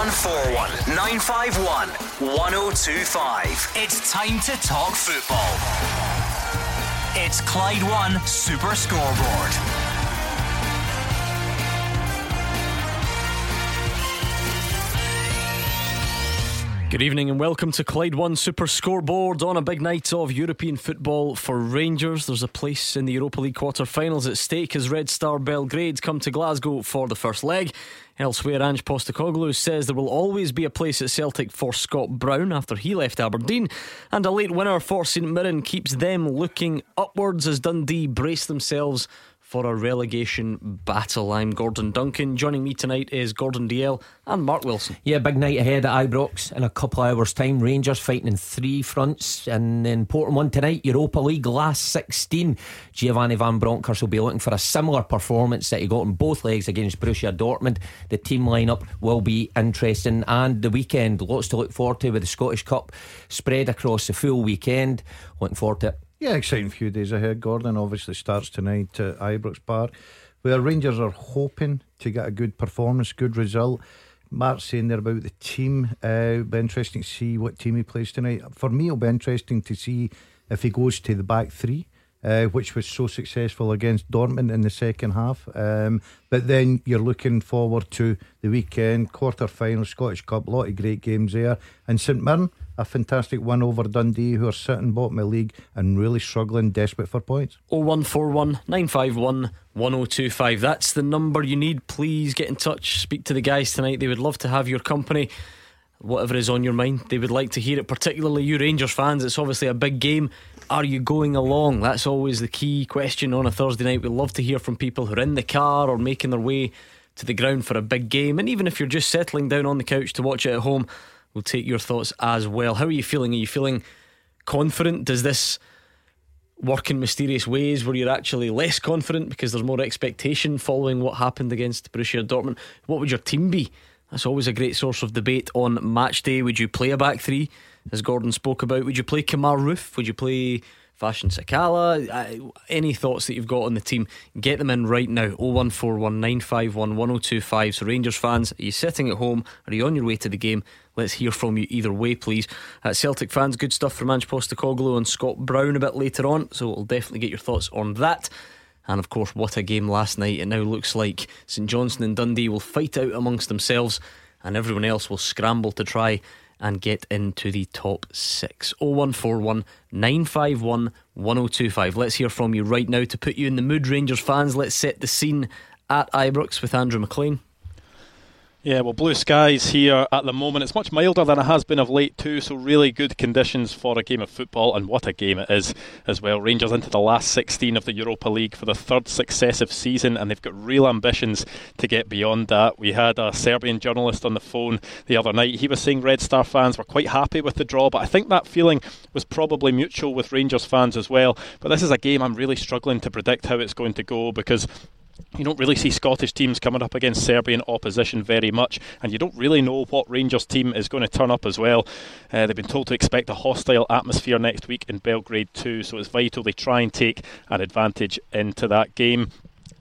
0141 951 1025. It's time to talk football. It's Clyde One Super Scoreboard. Good evening and welcome to Clyde One Super Scoreboard on a big night of European football for Rangers. There's a place in the Europa League quarter finals at stake as Red Star Belgrade come to Glasgow for the first leg. Elsewhere, Ange Postecoglou says there will always be a place at Celtic for Scott Brown after he left Aberdeen. And a late winner for St Mirren keeps them looking upwards as Dundee brace themselves for a relegation battle. I'm Gordon Duncan. Joining me tonight is Gordon Dalziel and Mark Wilson. Yeah, big night ahead at Ibrox in a couple of hours' time. Rangers fighting in three fronts. And an important one tonight Europa League last 16. Giovanni Van Bronckhorst will be looking for a similar performance that he got in both legs against Borussia Dortmund. The team lineup will be interesting. And the weekend, lots to look forward to with the Scottish Cup spread across the full weekend. Looking forward to it. Yeah, exciting few days ahead. Gordon obviously starts tonight at Ibrox Park, where Rangers are hoping to get a good performance, good result. Mark's saying there about the team. Uh, be interesting to see what team he plays tonight. For me, it'll be interesting to see if he goes to the back three. Uh, which was so successful against Dortmund in the second half. Um, but then you're looking forward to the weekend, quarter final, Scottish Cup, a lot of great games there. And St Mirren, a fantastic win over Dundee, who are sitting bottom of the league and really struggling, desperate for points. 0141 951 1025. That's the number you need. Please get in touch. Speak to the guys tonight. They would love to have your company. Whatever is on your mind, they would like to hear it, particularly you Rangers fans. It's obviously a big game. Are you going along? That's always the key question on a Thursday night. We love to hear from people who are in the car or making their way to the ground for a big game. And even if you're just settling down on the couch to watch it at home, we'll take your thoughts as well. How are you feeling? Are you feeling confident? Does this work in mysterious ways where you're actually less confident because there's more expectation following what happened against Borussia Dortmund? What would your team be? That's always a great source of debate on match day. Would you play a back three? as Gordon spoke about. Would you play Kemar Roofe? Would you play Fashion Sakala? Uh, any thoughts that you've got on the team? Get them in right now. 01419511025. So, Rangers fans, are you sitting at home? Are you on your way to the game? Let's hear from you either way, please. Uh, Celtic fans, good stuff from Ange Postecoglou and Scott Brown a bit later on. So, we'll definitely get your thoughts on that. And of course, what a game last night. It now looks like St Johnstone and Dundee will fight out amongst themselves, and everyone else will scramble to try and get into the top six. 0141 951 1025. Let's hear from you right now to put you in the mood, Rangers fans. Let's set the scene at Ibrox with Andrew McLean. Yeah, well, blue skies here at the moment. It's much milder than it has been of late, too, so really good conditions for a game of football, and what a game it is as well. Rangers into the last 16 of the Europa League for the third successive season, and they've got real ambitions to get beyond that. We had a Serbian journalist on the phone the other night. He was saying Red Star fans were quite happy with the draw, but I think that feeling was probably mutual with Rangers fans as well. But this is a game I'm really struggling to predict how it's going to go because you don't really see Scottish teams coming up against Serbian opposition very much, and you don't really know what Rangers team is going to turn up as well. Uh, they've been told to expect a hostile atmosphere next week in Belgrade too, so it's vital they try and take an advantage into that game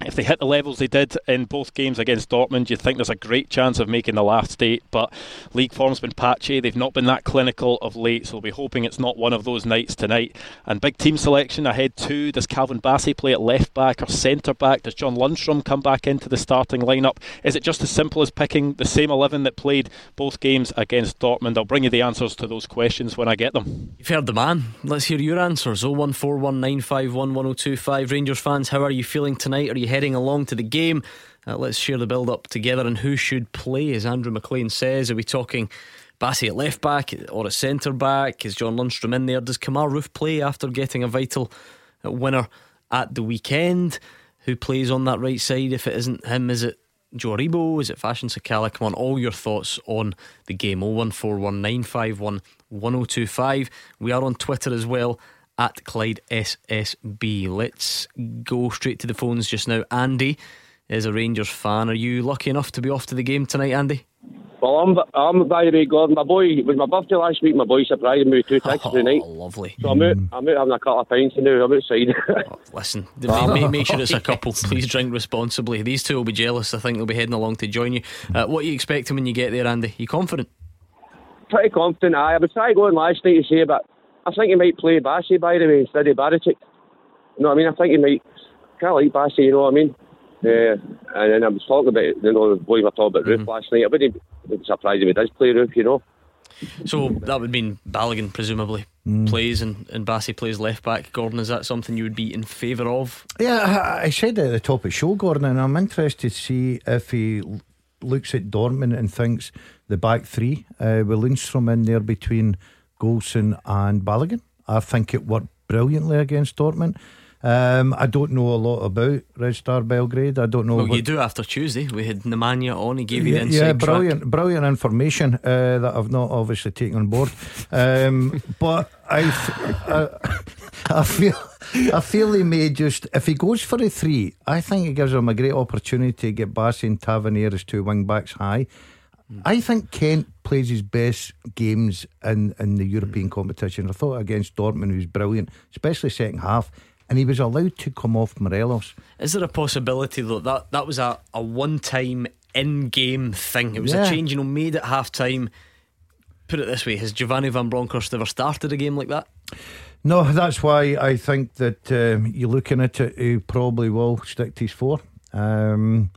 if they hit the levels they did in both games against Dortmund, you'd think there's a great chance of making the last eight. But league form's been patchy. They've not been that clinical of late, so we'll be hoping it's not one of those nights tonight. And big team selection ahead too. Does Calvin Bassey play at left back or centre back? Does John Lundstrom come back into the starting lineup? Is it just as simple as picking the same 11 that played both games against Dortmund? I'll bring you the answers to those questions when I get them. You've heard the man. Let's hear your answers. 01419511025. Rangers fans, how are you feeling tonight? Are you heading along to the game. Uh, let's share the build up together and who should play, as Andrew McLean says. Are we talking Bassey at left back or at centre back? Is John Lundstrom in there? Does Kemar Roofe play after getting a vital uh, winner at the weekend? Who plays on that right side? If it isn't him, is it Joe Aribo? Is it Fashion Sakala? Come on, all your thoughts on the game. 0141951 1025. We are on Twitter as well at Clyde SSB. Let's go straight to the phones just now. Andy is a Rangers fan. Are you lucky enough to be off to the game tonight, Andy? Well, I'm, I'm by the way, Gordon. My boy, it was my birthday last week. My boy surprised me with two tickets Oh, for the night. lovely. So I'm out, I'm out having a couple of pints now. I'm outside. Listen, make, make, make sure it's a couple. Please drink responsibly. These two will be jealous. I think they'll be heading along to join you. Uh, what are you expecting when you get there, Andy? You confident? Pretty confident. Aye, I was trying going last night to say, but I think he might play Bassey by the way instead of Barisic. You know what I mean? I think he might. Kind of like Bassey, you know what I mean? Yeah, and then I was talking about, you know, the boy we were talking about Roofe mm-hmm. last night. I wouldn't be surprised if he does play Roofe, you know. So that would mean Balogun presumably mm. plays and, and Bassey plays left back. Gordon, is that something you would be in favour of? Yeah, I, I said at the top of show, Gordon, and I'm interested to see if he looks at Dortmund and thinks the back three uh, with Lundstrom in there between Goldson and Balogun. I think it worked brilliantly against Dortmund. Um, I don't know a lot about Red Star Belgrade. I don't know. Well, what- you do after Tuesday. We had Nemanja on. He gave you the yeah, inside yeah, track. brilliant, brilliant information uh, that I've not obviously taken on board. Um, but I, I, I feel, I feel he may just if he goes for a three, I think it gives him a great opportunity to get Bassey and Tavernier as two wing backs high. I think Kent plays his best games in, in the European competition. I thought against Dortmund, he was brilliant, especially second half, and he was allowed to come off Morelos. Is there a possibility though that that was a, a one time in game thing? It was Yeah. a change, you know, made at half time. Put it this way: Has Giovanni Van Bronckhorst ever started a game like that? No, that's why I think that um, you're looking at it. He probably will stick to his four. Um,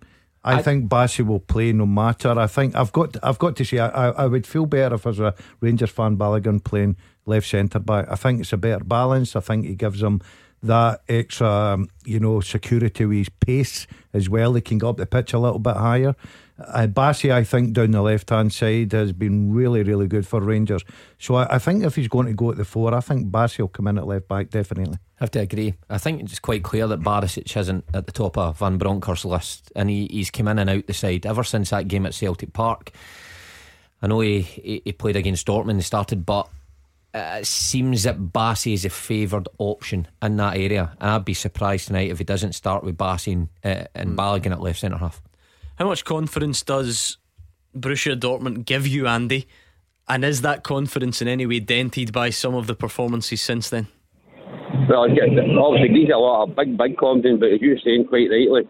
I, I- think Bassey will play no matter. I think I've got I've got to say I, I, I would feel better if I was a Rangers fan Balogun playing left centre back. I think it's a better balance. I think he gives them that extra um, you know security with his pace as well. He can go up the pitch a little bit higher. Uh, Bassey, I think, down the left hand side has been really, really good for Rangers. So I, I think if he's going to go at the four, I think Bassey will come in at left back, definitely. I have to agree. I think it's quite clear that Barisic isn't at the top of Van Bronckhorst's list, and he, he's come in and out the side ever since that game at Celtic Park. I know he, he, he played against Dortmund, he started, but uh, it seems that Bassey is a favoured option in that area, and I'd be surprised tonight if he doesn't start with Bassey and, uh, and Balogun at left centre half. How much confidence does Borussia Dortmund give you, Andy? And is that confidence in any way dented by some of the performances since then? Well, obviously, these are a lot of big, big confidence, but as you're saying quite rightly,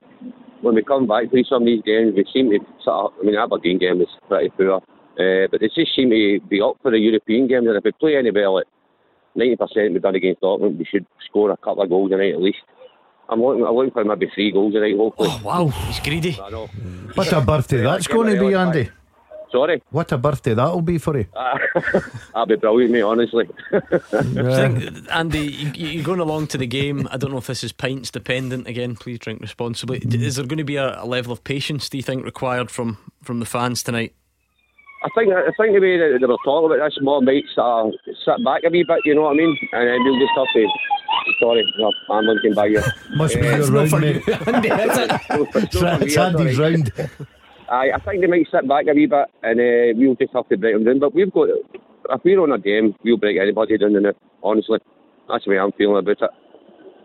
when we come back to some of these games, we seem to sort of, I mean, Aberdeen game was pretty poor, uh, but they just seem to be up for the European games, and if we play any well at 90% we've done against Dortmund, we should score a couple of goals tonight at least. I'm looking, I'm looking for maybe three goals tonight, hopefully. Oh, wow, he's greedy. I know. What a birthday that's going to be, Andy. Sorry, What a birthday that'll be for you. that'll be brilliant, mate, honestly. I think, Andy, you, you're going along to the game. I don't know if this is pints dependent. Again, please drink responsibly. Is there going to be a, a level of patience, do you think, required from, from the fans tonight? I think I think the way that they were talking about this, more might sort of sit back a wee bit, you know what I mean? And then we'll just have to. Sorry, no, I'm looking by you. Must be Eh, your round, mate. Andy, is it? It's it's Andy's round. I, I think they might sit back a wee bit and uh, we'll just have to break them down. But we've got, if we're on a game, we'll break anybody down in it, honestly. That's the way I'm feeling about it.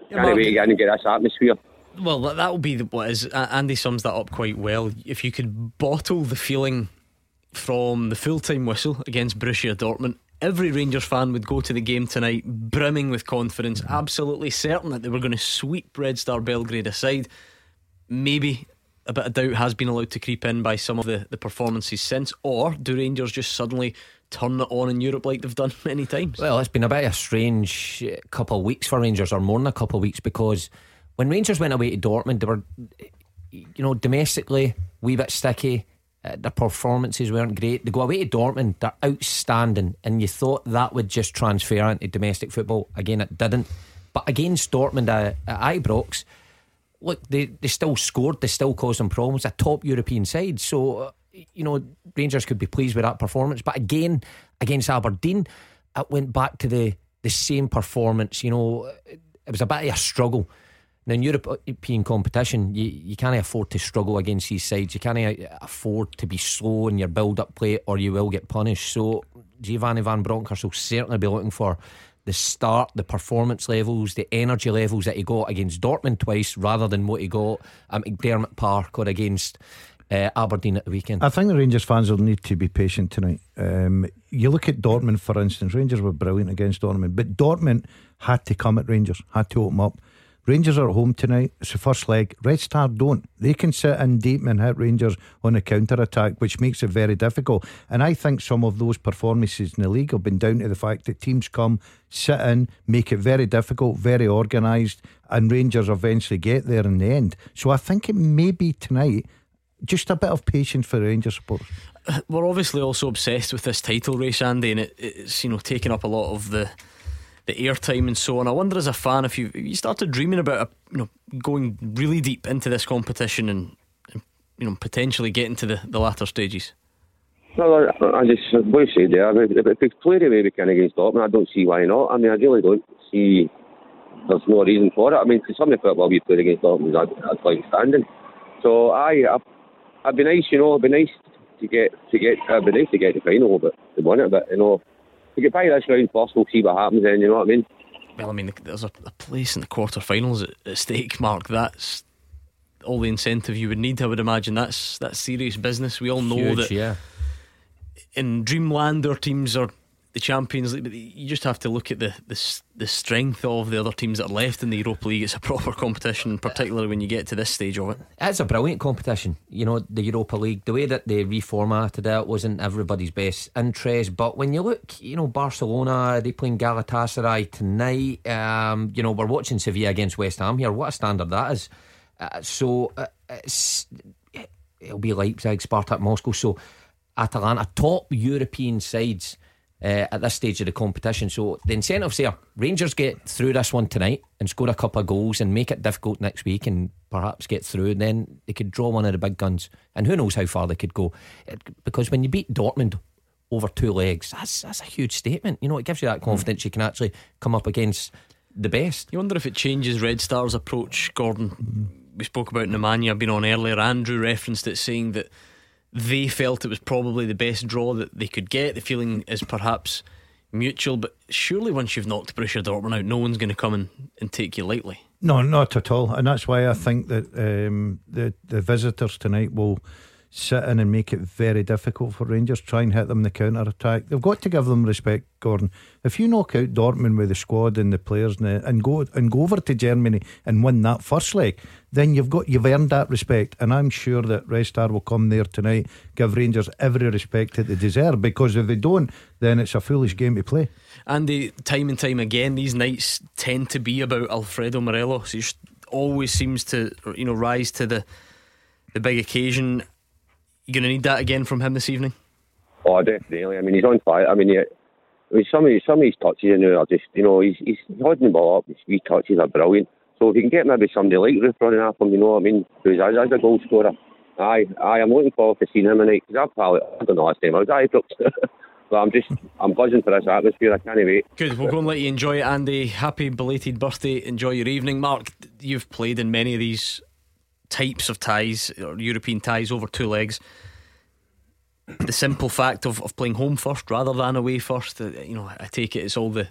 Can't well- wait to get in and get this atmosphere. Well, that, that will be the, what is. Andy sums that up quite well. If you could bottle the feeling from the full time whistle against Borussia Dortmund, every Rangers fan would go to the game tonight brimming with confidence, absolutely certain that they were going to sweep Red Star Belgrade aside. Maybe a bit of doubt has been allowed to creep in by some of the, the performances since, or do Rangers just suddenly turn it on in Europe like they've done many times? Well, it's been a bit of a strange uh, couple of weeks for Rangers, or more than a couple of weeks, because when Rangers went away to Dortmund, they were, you know, domestically wee bit sticky. Uh, their performances weren't great. They go away to Dortmund, they're outstanding, and you thought that would just transfer into domestic football. Again, it didn't. But against Dortmund uh, at Ibrox, look, they, they still scored, they still caused them problems. A top European side, so uh, you know Rangers could be pleased with that performance. But again, against Aberdeen, it went back to the the same performance. You know, it was a bit of a struggle. Now, in European competition, you, you can't afford to struggle against these sides. You can't afford to be slow in your build up play, or you will get punished. So, Giovanni Van Bronckhorst will certainly be looking for the start, the performance levels, the energy levels that he got against Dortmund twice, rather than what he got at McDiarmid Park or against uh, Aberdeen at the weekend. I think the Rangers fans will need to be patient tonight. Um, you look at Dortmund, for instance. Rangers were brilliant against Dortmund, but Dortmund had to come at Rangers, had to open up. Rangers are home tonight. It's the first leg. Red Star don't. They can sit in deep and hit Rangers on a counter attack, which makes it very difficult. And I think some of those performances in the league have been down to the fact that teams come, sit in, make it very difficult, very organised, and Rangers eventually get there in the end. So I think it may be tonight just a bit of patience for Rangers supporters. We're obviously also obsessed with this title race, Andy, and it, it's you know taking up a lot of the the airtime and so on. I wonder, as a fan, if you you started dreaming about a, you know going really deep into this competition and, and you know potentially getting to the, the latter stages. Well, I, I just what you say there. I mean, if it's play the way we can against Dortmund, I don't see why not. I mean, I really don't see. There's no reason for it. I mean, some of the football we played against Dortmund, I'd, standing. So I, I, I'd be nice, you know, it'd be nice to get to get. It'd be nice to get the final, but to win it, but you know we get by this round first, we'll see what happens then, you know what I mean? Well, I mean, there's a, a place in the quarterfinals at, at stake, Mark. That's all the incentive you would need, I would imagine. That's that's serious business. We all know Huge, that yeah. in Dreamland, our teams are the Champions League, but you just have to look at the, the the strength of the other teams that are left in the Europa League. It's a proper competition, particularly when you get to this stage of it. It's a brilliant competition. You know, the Europa League, the way that they reformatted it wasn't everybody's best interest. But when you look, you know, Barcelona, they playing Galatasaray tonight. Um, you know, we're watching Sevilla against West Ham here. What a standard that is. Uh, so uh, it'll be Leipzig, Spartak Moscow. So Atalanta, top European sides uh, at this stage of the competition. So the incentives there. Rangers get through this one tonight and score a couple of goals and make it difficult next week and perhaps get through. And then they could draw one of the big guns. And who knows how far they could go. It, because when you beat Dortmund over two legs, that's, that's a huge statement. You know, it gives you that confidence you can actually come up against the best. You wonder if it changes Red Star's approach, Gordon. We spoke about Nemanja being on earlier. Andrew referenced it saying that they felt it was probably the best draw that they could get. The feeling is perhaps mutual, but surely once you've knocked Borussia Dortmund out, no one's going to come and, and take you lightly. No, not at all, and that's why I think that um, the the visitors tonight will sit in and make it very difficult for Rangers. Try and hit them the counter attack. They've got to give them respect, Gordon. If you knock out Dortmund with the squad and the players and, the, and go and go over to Germany and win that first leg, then you've got you've earned that respect. And I'm sure that Red Star will come there tonight, give Rangers every respect that they deserve. Because if they don't, then it's a foolish game to play. And the time and time again, these nights tend to be about Alfredo Morelos. He always seems to you know rise to the the big occasion You're going to need that again from him this evening? Oh, definitely. I mean, he's on fire. I mean, he, I mean some of his, some of his touches you know, are just, you know, he's he's holding the ball up. His wee touches are brilliant. So if you can get maybe somebody like Roofe running after him, you know what I mean, who's as, as a goal scorer. Aye, aye, I'm looking forward to seeing him tonight because I've probably, I don't know last time I was at Ibrox. but I'm just, I'm buzzing for this atmosphere. I can't wait. Good. We'll go and let you enjoy it, Andy. Happy belated birthday. Enjoy your evening, Mark. You've played in many of these types of ties, or European ties over two legs the simple fact of, of playing home first rather than away first. Uh, you know, I take it it's all the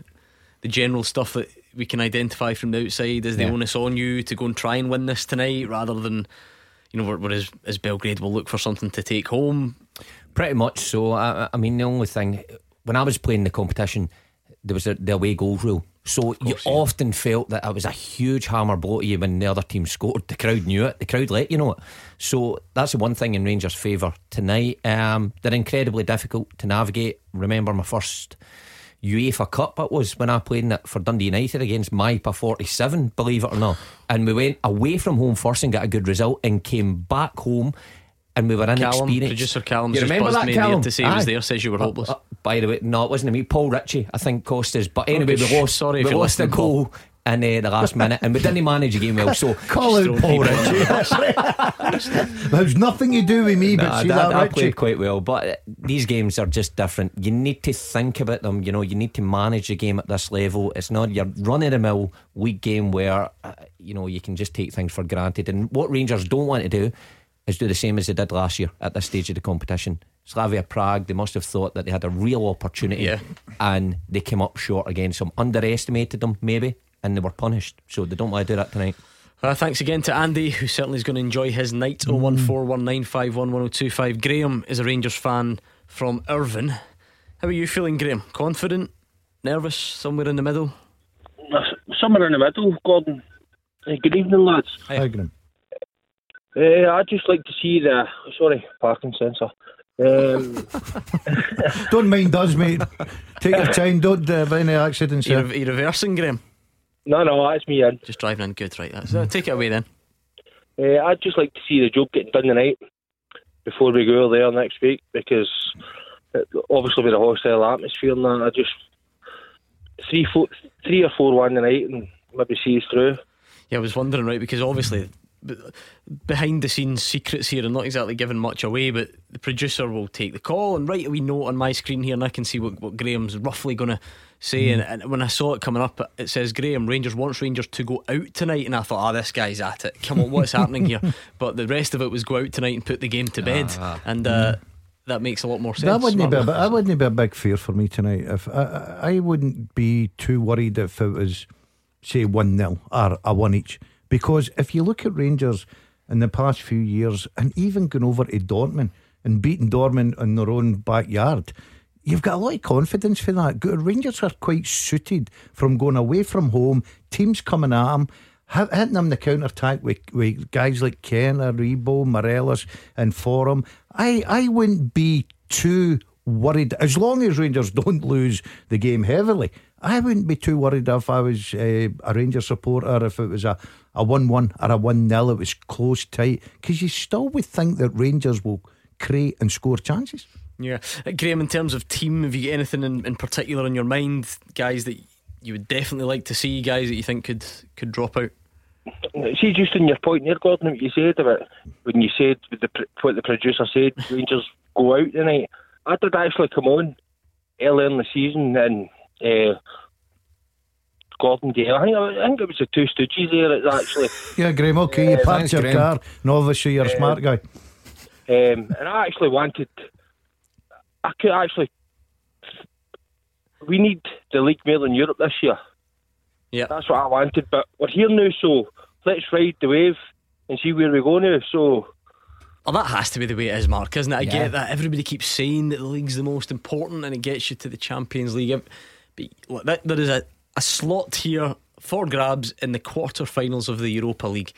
the general stuff that we can identify from the outside as the yeah. onus on you to go and try and win this tonight rather than you know whereas as Belgrade will look for something to take home. Pretty much so. I, I mean, the only thing when I was playing the competition, there was a, the away goals rule. So course, you yeah. often felt that it was a huge hammer blow to you when the other team scored. The crowd knew it. The crowd let you know it. So that's the one thing in Rangers' favour tonight. Um, they're incredibly difficult to navigate. Remember my first UEFA Cup it was when I played in it for Dundee United against MyPa 47, believe it or not. And we went away from home first and got a good result and came back home and we were inexperienced. Callum, producer Callum you remember that, Callum? to say he was there, says you were uh, hopeless. Uh, uh, by the way, no, it wasn't me. Paul Ritchie, I think, cost us. But anyway, we lost. Sorry, we lost a goal. In uh, the last minute, and we didn't manage the game well. So call out Paul Ritchie. There's nothing to do with me, nah, but see that, I played quite well. But uh, these games are just different. You need to think about them. You know, you need to manage the game at this level. It's not your run of the mill week game where uh, you know you can just take things for granted. And what Rangers don't want to do is do the same as they did last year at this stage of the competition. Slavia Prague, they must have thought that they had a real opportunity yeah. and they came up short against Some Underestimated them, maybe, and they were punished. So they don't want to do that tonight. Uh, thanks again to Andy, who certainly is going to enjoy his night. Mm. 01419511025. Graham is a Rangers fan from Irvine. How are you feeling, Graham? Confident? Nervous? Somewhere in the middle? Somewhere in the middle, Gordon. Hey, good evening, lads. Hi, Graham. Uh, I'd just like to see the. Sorry, parking sensor. Um, don't mind us, mate. Take your time. Don't uh, have any accidents. You're, you reversing, Graham? No, no, that's me in. Just driving in. Good, right. That's, uh, take it away then. Uh, I'd just like to see the job getting done tonight before we go there next week because it, obviously with a hostile atmosphere and that, I just three, four, three or four one tonight and maybe see us through. Yeah, I was wondering, right, because obviously behind the scenes secrets here and not exactly giving much away, but the producer will take the call and write a wee note on my screen here, and I can see what, what Graham's roughly going to say. Mm. And, and, when I saw it coming up, it says Graham Rangers wants Rangers to go out tonight, and I thought, ah, oh, this guy's at it. Come on, what's happening here? But the rest of it was go out tonight and put the game to bed, ah, and. Uh, mm. That makes a lot more sense. That wouldn't, be a, that wouldn't be a big fear for me tonight. If I, I wouldn't be too worried if it was, say, one 0 or a one each, because if you look at Rangers, in the past few years, and even going over to Dortmund and beating Dortmund in their own backyard. You've got a lot of confidence for that. Rangers are quite suited from going away from home, teams coming at them, hitting them the counter attack with, with guys like Kent, Aribo, Morelos, and Forum. I, I wouldn't be too worried as long as Rangers don't lose the game heavily. I wouldn't be too worried if I was uh, a Rangers supporter if it was a, a 1 1 or a 1 0, it was close, tight, because you still would think that Rangers will create and score chances. Yeah. Uh, Graham, in terms of team, have you got anything in, in particular in your mind, guys that you would definitely like to see, guys that you think could, could drop out? See, just in your point there, Gordon, what you said about when you said the, what the producer said, Rangers go out tonight. I did actually come on earlier in the season and uh, Gordon Gale. I think, I think it was the two Stooges there. It's actually. Yeah, Graham. Okay, you parked your Graham. car, and obviously you're a um, smart guy. Um, and I actually wanted. I could actually. We need the league more in Europe this year. Yeah, that's what I wanted. But we're here now, so let's ride the wave and see where we go now. So. Well, that has to be the way it is, Mark, isn't it? I yeah. get that. Everybody keeps saying that the league's the most important and it gets you to the Champions League. But look, there is a, a slot here for grabs in the quarter-finals of the Europa League.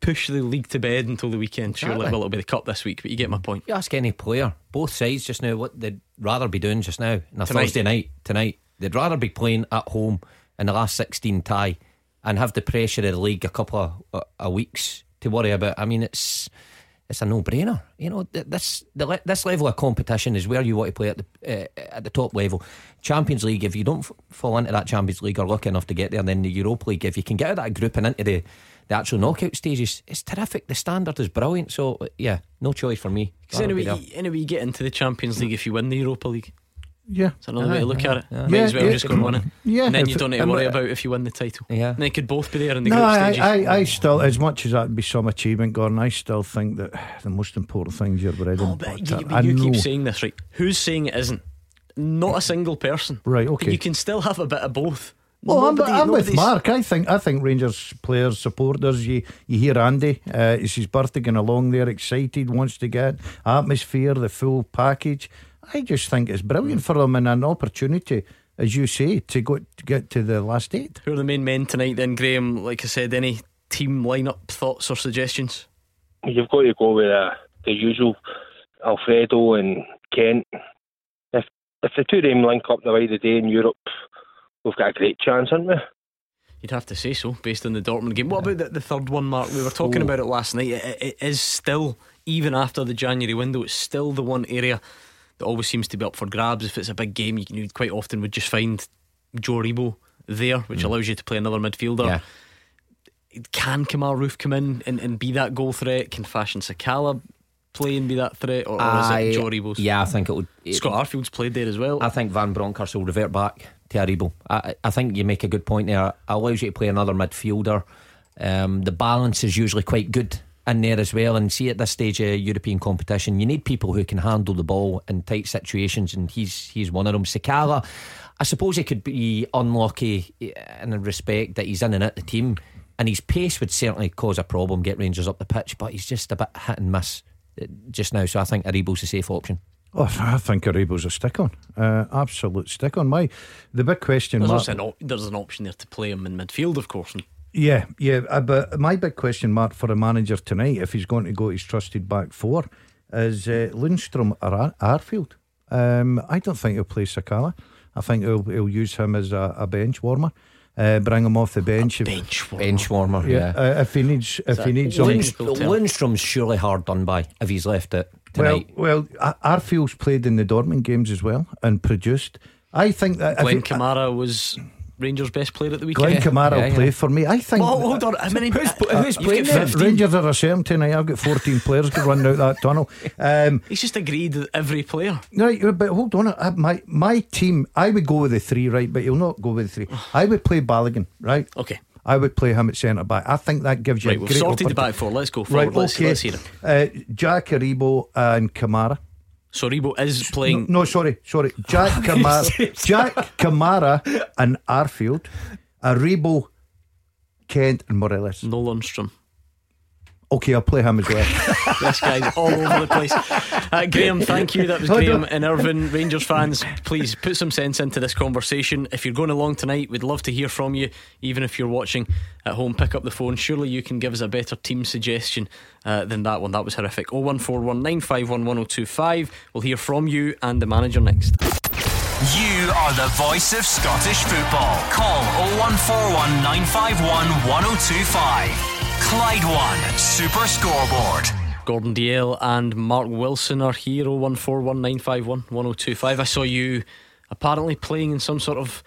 Push the league to bed until the weekend. Exactly. Surely, well, it'll be the cup this week, but you get my point. You ask any player, both sides just now, what they'd rather be doing just now on a tonight. Thursday night tonight. They'd rather be playing at home in the last 16 tie and have the pressure of the league a couple of, uh, of weeks to worry about. I mean, it's it's a no-brainer. You know, this the, this level of competition is where you want to play at the uh, at the top level. Champions League, if you don't f- fall into that Champions League or lucky enough to get there, then the Europa League, if you can get out of that group and into the the actual knockout stages, it's terrific. The standard is brilliant. So uh, yeah, no choice for me. Because anyway, anyway, you get into the Champions League if you win the Europa League. Yeah, it's another way to look at it. Yeah. Might as well yeah, just go and win it. Yeah, and then you don't need to worry about if you win the title. Yeah, and they could both be there in the no, group I, stages. I, I still, as much as that would be some achievement, Gordon, I still think that the most important thing is your bread oh, but You, but you keep saying this, right? Who's saying it isn't? Not a single person. Right. Okay. But you can still have a bit of both. Well, nobody, I'm, I'm with Mark. I think I think Rangers players, supporters. You you hear Andy. Uh, it's his birthday going along there, excited, wants to get atmosphere, the full package. I just think it's brilliant for them and an opportunity, as you say, to go to get to the last eight. Who are the main men tonight then, Graham? Like I said, any team lineup thoughts or suggestions? You've got to go with uh, the usual Alfredo and Kent. If if the two of them link up the way today in Europe, we've got a great chance, haven't we? You'd have to say so, based on the Dortmund game. What about the, the third one, Mark? We were talking oh. about it last night. It, it is still, even after the January window, it's still the one area that always seems to be up for grabs. If it's a big game, you, you quite often would just find Joe Aribo there, which mm. allows you to play another midfielder. Yeah. Can Kemar Roofe come in and, and be that goal threat? Can Fashion Sakala play and be that threat, or, or is it Joe? Yeah, I think it would. It, Scott Arfield's played there as well. I think Van Bronckhorst will revert back to Aribo. I, I think you make a good point there. It allows you to play another midfielder. Um, the balance is usually quite good in there as well. And see, at this stage of European competition, you need people who can handle the ball in tight situations, and he's he's one of them. Sakala, I suppose he could be unlucky in the respect that he's in and out the team. and his pace would certainly cause a problem, get Rangers up the pitch, but he's just a bit hit and miss just now. So I think Aribo's a safe option. Oh, I think Aribo's a stick on. Uh, absolute stick on. My the big question There's, mark. an op- there's an option there to play him in midfield, of course. Yeah, yeah. Uh, but my big question mark for a manager tonight, if he's going to go his trusted back four, is uh, Lundstrom or Ar- Arfield. Um, I don't think he'll play Sakala. I think he'll, he'll use him as a, a bench warmer. Uh, bring him off the bench. if- bench warmer. Bench warmer, yeah, yeah. Uh, if he needs, if he needs, Lund- on- technical term. Lundstrom's surely hard done by if he's left it tonight. well, well, Ar- Arfield's played in the Dortmund games as well and produced. I think that if he- Kamara was Rangers' best player at the Glenn weekend. Kamara Yeah, will play yeah. for me. I think. Oh, hold on. How many? Who's- uh, who's playing got there? Rangers are a certain tonight. I've got 14 players to run out that tunnel. Um, He's just agreed with every player. Right, but hold on. I- My my team, I would go with the three, right? But you'll not go with the three. I would play Balogun, right? Okay. I would play him at centre back. I think that gives you Right, a we've great sorted the back four. Let's go forward. Right, let's, okay. let's hear it. Uh, Jack Aribo and Kamara. So Rebo is No, playing. no, sorry, sorry. Jack Kamara, Jack Kamara and Arfield. Aribo, Kent and Morelos. No Lundstrom. Okay, I'll play him as well. This guy's all over the place. Uh, Graham, thank you. That was Graham and Irvine. Rangers fans, please put some sense into this conversation. If you're going along tonight, we'd love to hear from you. Even if you're watching at home, pick up the phone. Surely you can give us a better team suggestion uh, than that one. That was horrific. 0141 951 1025. We'll hear from you and the manager next. You are the voice of Scottish football. Call 0141 951 1025. Clyde One Super Scoreboard. Gordon Dalziel and Mark Wilson are here. 0141 951 1025. I saw you apparently playing in some sort of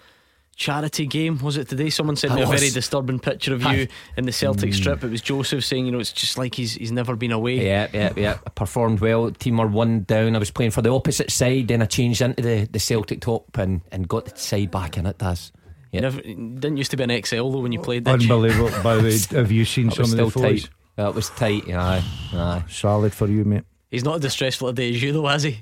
charity game. Was it today? Someone sent me a very disturbing picture of you in the Celtic mm. strip. It was Joseph saying, you know, it's just like he's he's never been away. Yeah, yeah, yeah. I performed well. Team were one down. I was playing for the opposite side. Then I changed into the, the Celtic top and, and got the side back in it. Does yeah. Never, didn't used to be an XL though when you played. Did you? Unbelievable. By the way, have you seen That some was of the still photos? tight. That was tight. Yeah, aye. Solid for you, mate. He's not as distressful a day as you though, has he?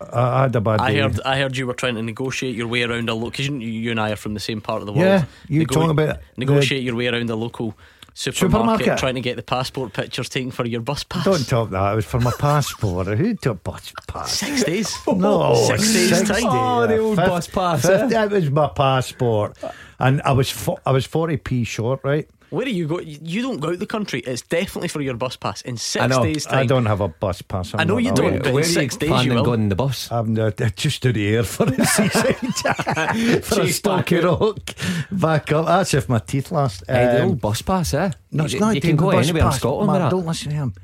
I, I had a bad I day. heard I heard you were trying to negotiate your way around a local. Because you, you and I are from the same part of the world. Yeah, you talking about negotiate your way around a local supermarket, Supermarket? trying to get the passport pictures taken for your bus pass. Don't talk that. It was for my passport. Who took bus pass? Six days. No, Six days time. Oh, the old Fif- bus pass, eh? That was my passport, and I was fo- I was forty p short, right? Where do you go? You don't go out the country. It's definitely for your bus pass in six I know. days time. I don't have a bus pass. I'm I know not you don't, but in Where are you days planning you will. going on the bus? I'm not, just to the Ayr for the seaside for a Chase stocky back rock back up. That's if my teeth last. Hey, the Um, old bus pass, eh? No, it's you, not. You taking can go the bus anywhere in pass. Scotland Man. Don't listen to him.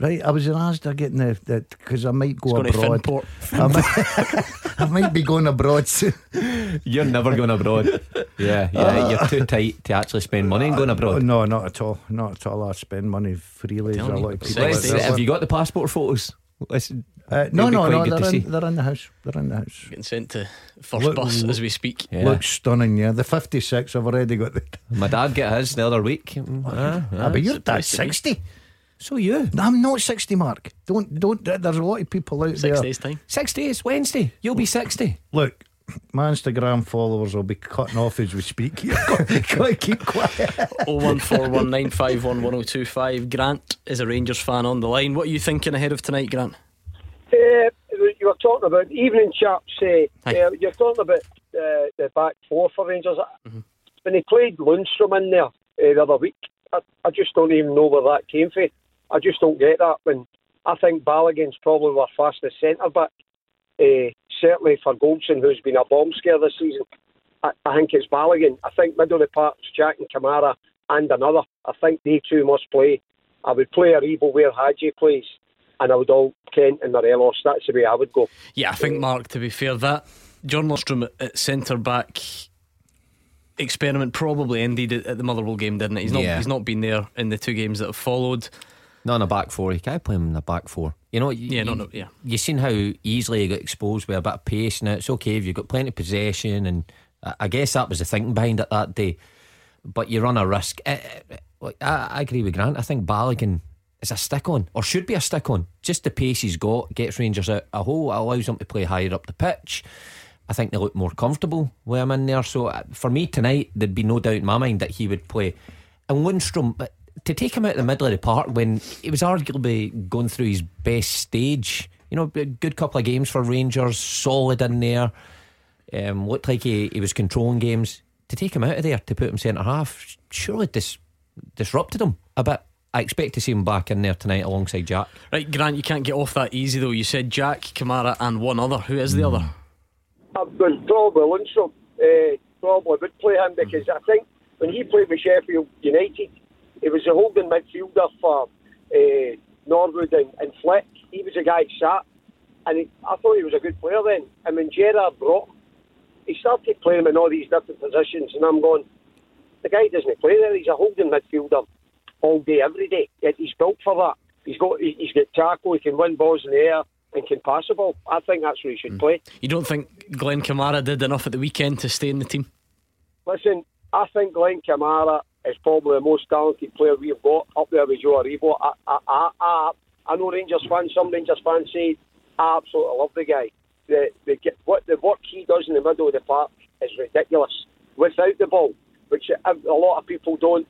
Right, I was in Asda getting the because I might go It's going to abroad. Finport. I might, I might be going abroad soon. You're never going abroad. Yeah, yeah. You're too tight to actually spend money and going abroad. No, not at all. Not at all. I spend money freely. As a lot of people. six out Have you got the passport photos? Let's, Uh, no, no, no. They're see. in, they're in the house. They're in the house. Getting sent to first Look- bus look- as we speak. Yeah. Looks stunning. Yeah, the fifty-six. I've already got the. My dad get his the other week. Mm, ah, Ah, ah. but you're that surprised sixty. So you? No, I'm not sixty, Mark. Don't, don't. There's a lot of people out Six there. days time. Six days, Wednesday. You'll be 60. Look, my Instagram followers will be cutting off as we speak. You've got, got to keep quiet. 01419511025. Grant is a Rangers fan on the line. What are you thinking ahead of tonight, Grant? Uh, you were talking about evening chaps. Uh, Aye. uh, you're talking about uh, the back four for Rangers. When they played Lundstrom in there uh, the other week, I, I just don't even know where that came from. I just don't get that. When I think Balogun's probably our fastest centre back. Uh, certainly for Goldson, who's been a bomb scare this season. I, I think it's Balogun. I think middle of the park's Jack and Kamara and another. I think they two must play. I would play Aribo where Hagi plays, and I would all Kent and Morelos. That's the way I would go. Yeah, I think, Mark, to be fair, that John Lundstrom at- at centre back experiment probably ended at at the Motherwell game, didn't it? He's not, Yeah. he's not been there in the two games that have followed. Not in a back four. You can't play him in the back four. You know, you, Yeah, no, you, no, yeah. You've seen how easily he got exposed with a bit of pace. Now, it's okay if you've got plenty of possession, and I, I guess that was the thinking behind it that day. But you run a risk. Eh, eh, I, I agree with Grant. I think Balogun is a stick on, or should be a stick on. Just the pace he's got gets Rangers out a hole, allows them to play higher up the pitch. I think they look more comfortable with him in there. So uh, for me tonight, there'd be no doubt in my mind that he would play and Lundstrom, but to take him out of the middle of the park when he was arguably going through his best stage, you know, a good couple of games for Rangers, solid in there, um, looked like he, he was controlling games. To take him out of there to put him centre half, surely dis- disrupted him a bit. I expect to see him back in there tonight alongside Jack. Right, Grant, you can't get off that easy though. You said Jack, Kamara, and one other. Who is the other? I'm going probably Lundstrom. Uh, probably would play him because I think when he played with Sheffield United, he was a holding midfielder for uh, Norwood and, and Fleck. He was a guy that sat, and he, I thought he was a good player then. And when Gerrard brought him, he started playing him in all these different positions, and I'm going, the guy doesn't play there. He's a holding midfielder all day, every day. Yet he's built for that. He's got he's got tackle. He can win balls in the air and can pass the ball. I think that's where he should play. You don't think Glenn Kamara did enough at the weekend to stay in the team? Listen, I think Glenn Kamara is probably the most talented player we've got up there with Joe Aribo. I, I, I, I, I know Rangers fans, some Rangers fans say, I absolutely love the guy. The, the, what, the work he does in the middle of the park is ridiculous without the ball, which a, a lot of people don't,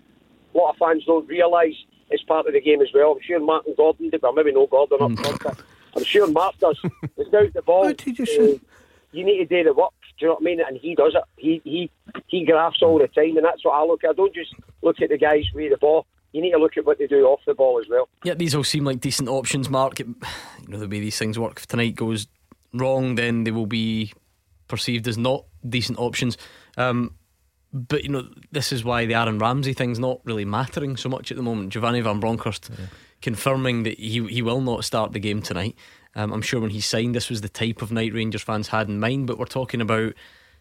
a lot of fans don't realise is part of the game as well. I'm sure Martin Gordon did, but maybe no Gordon up front. but I'm sure Mark does. Without the ball, you uh, you need to do the work. Do you know what I mean? And he does it. He he he graphs all the time, and that's what I look at. I don't just look at the guys with the ball. You need to look at what they do off the ball as well. Yeah, these all seem like decent options, Mark. It, you know the way these things work. If tonight goes wrong, then they will be perceived as not decent options. Um, but you know this is why the Aaron Ramsey thing's not really mattering so much at the moment. Giovanni Van Bronckhorst confirming that he he will not start the game tonight. Um, I'm sure when he signed, this was the type of night Rangers fans had in mind. But we're talking about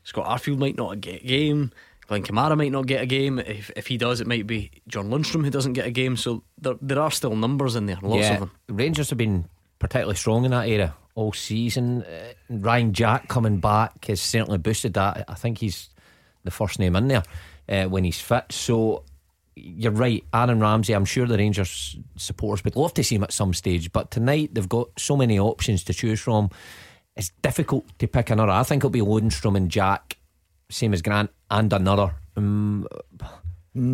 Scott Arfield might not get a game. Glenn Kamara might not get a game. If, if he does, it might be John Lundstrom who doesn't get a game. So there, there are still numbers in there, lots yeah, of them. Rangers have been particularly strong in that area all season. Uh, Ryan Jack coming back has certainly boosted that. I think he's the first name in there uh, when he's fit. So you're right, Aaron Ramsey. I'm sure the Rangers supporters would love to see him at some stage, but tonight they've got so many options to choose from. It's difficult to pick another. I think it'll be Lundstrom and Jack, same as Grant, and another. Um,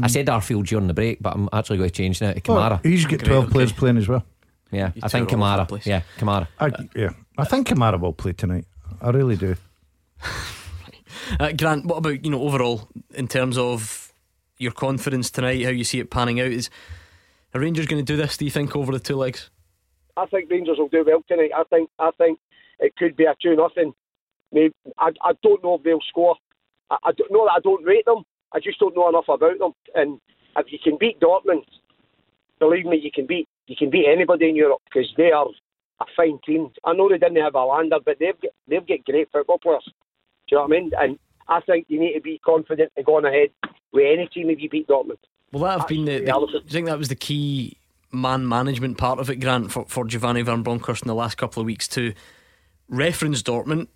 I said Arfield during the break, but I'm actually going to change now to Kamara. Oh, he's got Great, 12 okay. players playing as well. yeah, You I think are all over the Kamara. Yeah, Kamara. I, yeah, I think Kamara will play tonight. I really do. Uh, Grant, what about you know overall in terms of your confidence tonight? How you see it panning out? Is are Rangers going to do this? Do you think over the two legs? I think Rangers will do well tonight. I think I think it could be a two nothing. Maybe I, I don't know if they'll score. I, I don't know that I don't rate them. I just don't know enough about them. And if you can beat Dortmund, believe me, you can beat you can beat anybody in Europe because they are a fine team. I know they didn't have Haaland, but they've got, they've got great football players. Do you know what I mean? And I think you need to be confident and going ahead with any team if you beat Dortmund. Well, that have been the? the Absolutely. do you think that was the key man management part of it, Grant, for, for Giovanni Van Bronckhorst in the last couple of weeks to reference Dortmund,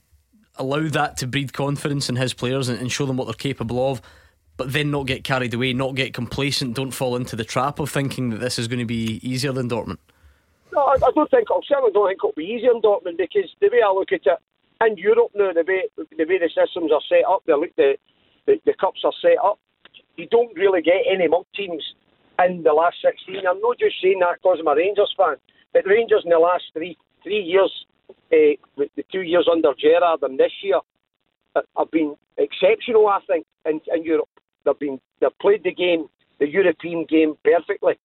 allow that to breed confidence in his players and, and show them what they're capable of, but then not get carried away, not get complacent, don't fall into the trap of thinking that this is going to be easier than Dortmund. No, I, I don't think. I certainly don't think it'll be easier in Dortmund because the way I look at it in Europe now, the way the way the systems are set up, the the the, the cups are set up, you don't really get any mug teams in the last sixteen. I'm not just saying that because I'm a Rangers fan, but Rangers in the last three three years, uh, with the two years under Gerrard and this year, uh, have been exceptional. I think in, in Europe, they've been they've played the game, the European game perfectly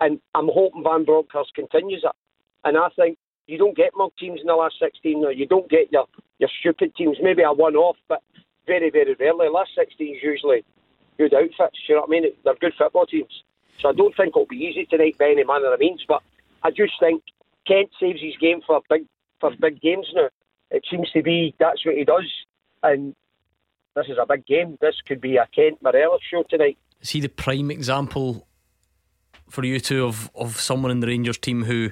and I'm hoping Van Bronckhorst continues it. And I think you don't get mug teams in the last 16 now. You don't get your, your stupid teams, maybe a one off, but very, very rarely. Last 16 is usually good outfits, you know what I mean? They're good football teams. So I don't think it'll be easy tonight by any manner of means, but I just think Kent saves his game for big for big games now. It seems to be that's what he does. And this is a big game. This could be a Kent Morelos show tonight. Is he the prime example for you two of, of someone in the Rangers team who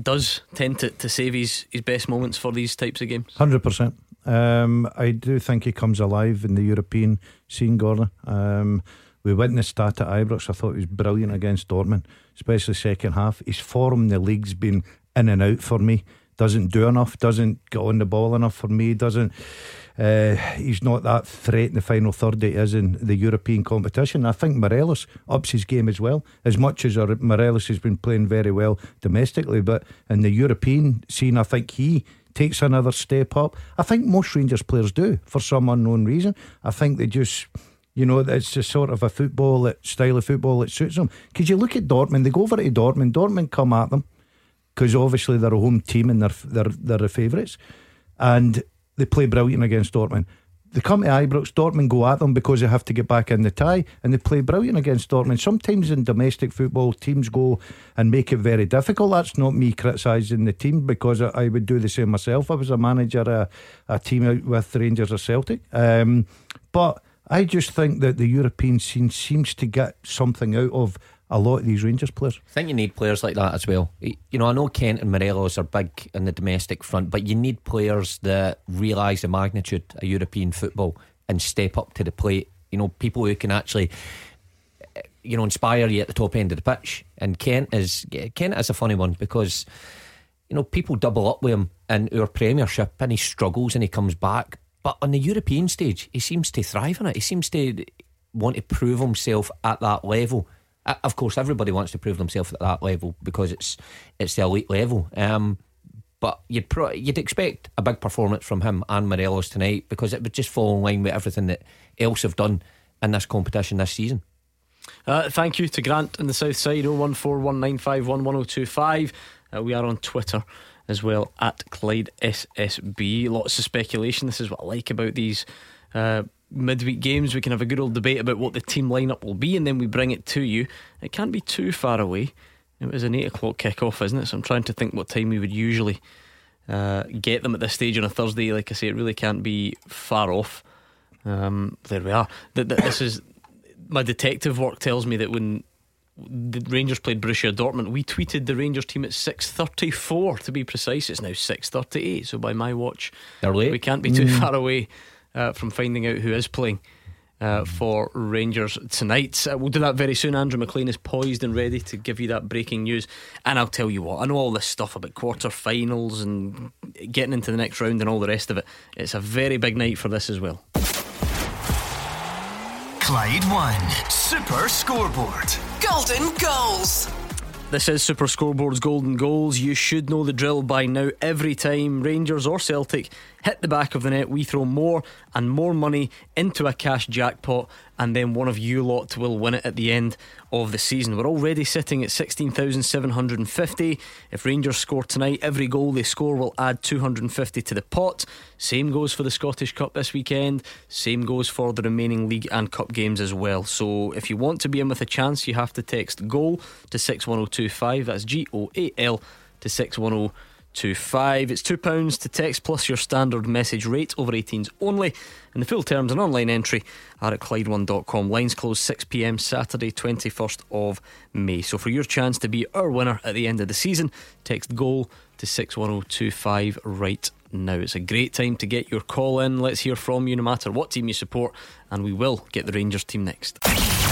does tend to, to save his, his best moments for these types of games? Hundred percent. Um, I do think he comes alive in the European scene, Gordon. Um, we witnessed that at Ibrox. I thought he was brilliant against Dortmund, especially second half. His form in the league's been in and out for me doesn't do enough, doesn't get on the ball enough for me, doesn't. Uh, he's not that threat in the final third that he is in the European competition. I think Morelos ups his game as well, as much as Morelos has been playing very well domestically. But in the European scene, I think he takes another step up. I think most Rangers players do for some unknown reason. I think they just. You know, it's just sort of a football that, style of football that suits them. Because you look at Dortmund, they go over to Dortmund, Dortmund come at them because obviously they're a home team and they're they're they're the favourites, and they play brilliant against Dortmund. They come to Ibrox, Dortmund go at them because they have to get back in the tie, and they play brilliant against Dortmund. Sometimes in domestic football, teams go and make it very difficult. That's not me criticising the team because I would do the same myself. I was a manager, a, a team out with Rangers or Celtic. Um, but I just think that the European scene seems to get something out of a lot of these Rangers players. I think you need players like that as well. You know, I know Kent and Morelos are big in the domestic front, but you need players that realise the magnitude of European football and step up to the plate. You know, people who can actually, eh, you know, inspire you at the top end of the pitch. And Kent is Kent is a funny one because, you know, people double up with him in our Premiership and he struggles and he comes back. But on the European stage, he seems to thrive on it. He seems to want to prove himself at that level of course, everybody wants to prove themselves at that level because it's it's the elite level. Um, but you'd pro- you'd expect a big performance from him and Morelos tonight because it would just fall in line with everything that else have done in this competition this season. Uh, thank you to Grant in the south side 01419511025. Uh, we are on Twitter as well at Clyde SSB. Lots of speculation. This is what I like about these uh, midweek games. We can have a good old debate about what the team lineup will be, and then we bring it to you. It can't be too far away. It was an eight o'clock kick-off, isn't it? So I'm trying to think what time we would usually uh, get them at this stage on a Thursday. Like I say, it really can't be far off. Um, there we are. This is my detective work tells me that when the Rangers played Borussia Dortmund, we tweeted the Rangers team at six thirty-four to be precise. It's now six thirty-eight. So by my watch, we can't be too mm. far away uh, from finding out who is playing. Uh, for Rangers tonight. Uh, we'll do that very soon. Andrew McLean is poised and ready to give you that breaking news. And I'll tell you what, I know all this stuff about quarter-finals and getting into the next round and all the rest of it. It's a very big night for this as well. Clyde One Super Scoreboard. Golden Goals. This is Super Scoreboard's Golden Goals. You should know the drill by now. Every time Rangers or Celtic hit the back of the net, we throw more and more money into a cash jackpot, and then one of you lot will win it at the end of the season. We're already sitting at 16,750. If Rangers score tonight, every goal they score will add 250 to the pot. Same goes for the Scottish Cup this weekend. Same goes for the remaining league and cup games as well. So if you want to be in with a chance, you have to text goal to 61025. That's G O A L to 61025 two five. It's two pounds to text plus your standard message rate over 18s only. And the full terms and online entry are at Clyde1.com. Lines close 6 pm Saturday, 21st of May. So for your chance to be our winner at the end of the season, text goal to 61025 right now. It's a great time to get your call in. Let's hear from you no matter what team you support, and we will get the Rangers team next.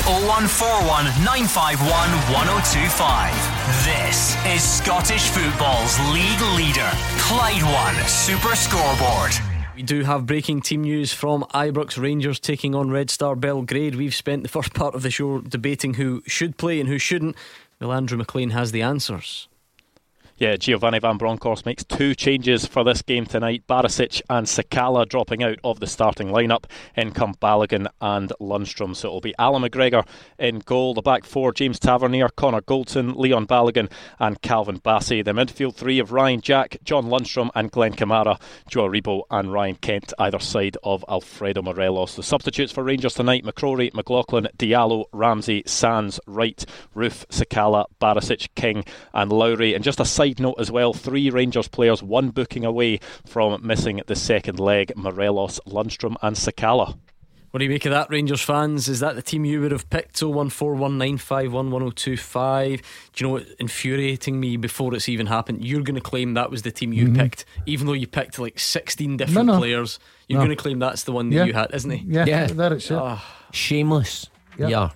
0141 951 1025. This is Scottish football's league leader, Clyde One Super Scoreboard. We do have breaking team news from Ibrox Rangers taking on Red Star Belgrade. We've spent the first part of the show debating who should play and who shouldn't. Well, Andrew McLean has the answers. Yeah, Giovanni Van Bronckhorst makes two changes for this game tonight. Barisic and Sakala dropping out of the starting lineup. In come Balogun and Lundstram. So it'll be Allan McGregor in goal. The back four, James Tavernier, Connor Goldson, Leon Balogun and Calvin Bassey. The midfield three of Ryan Jack, John Lundstram and Glenn Kamara, Joe Aribo and Ryan Kent either side of Alfredo Morelos. The substitutes for Rangers tonight, McCrorie, McLaughlin, Diallo, Ramsey, Sands, Wright, Roofe, Sakala, Barisic, King and Lowry. And just a side note as well three Rangers players, one booking away from missing the second leg Morelos, Lundstram, and Sakala. What do you make of that, Rangers fans? Is that the team you would have picked? 01419511025. Do you know what infuriating me before it's even happened? You're going to claim that was the team you mm-hmm. picked, even though you picked like 16 different no, no. players. You're no. going to claim that's the one that yeah. you had, isn't it? Yeah, yeah. that it's it. Oh. Shameless. Yeah. yeah.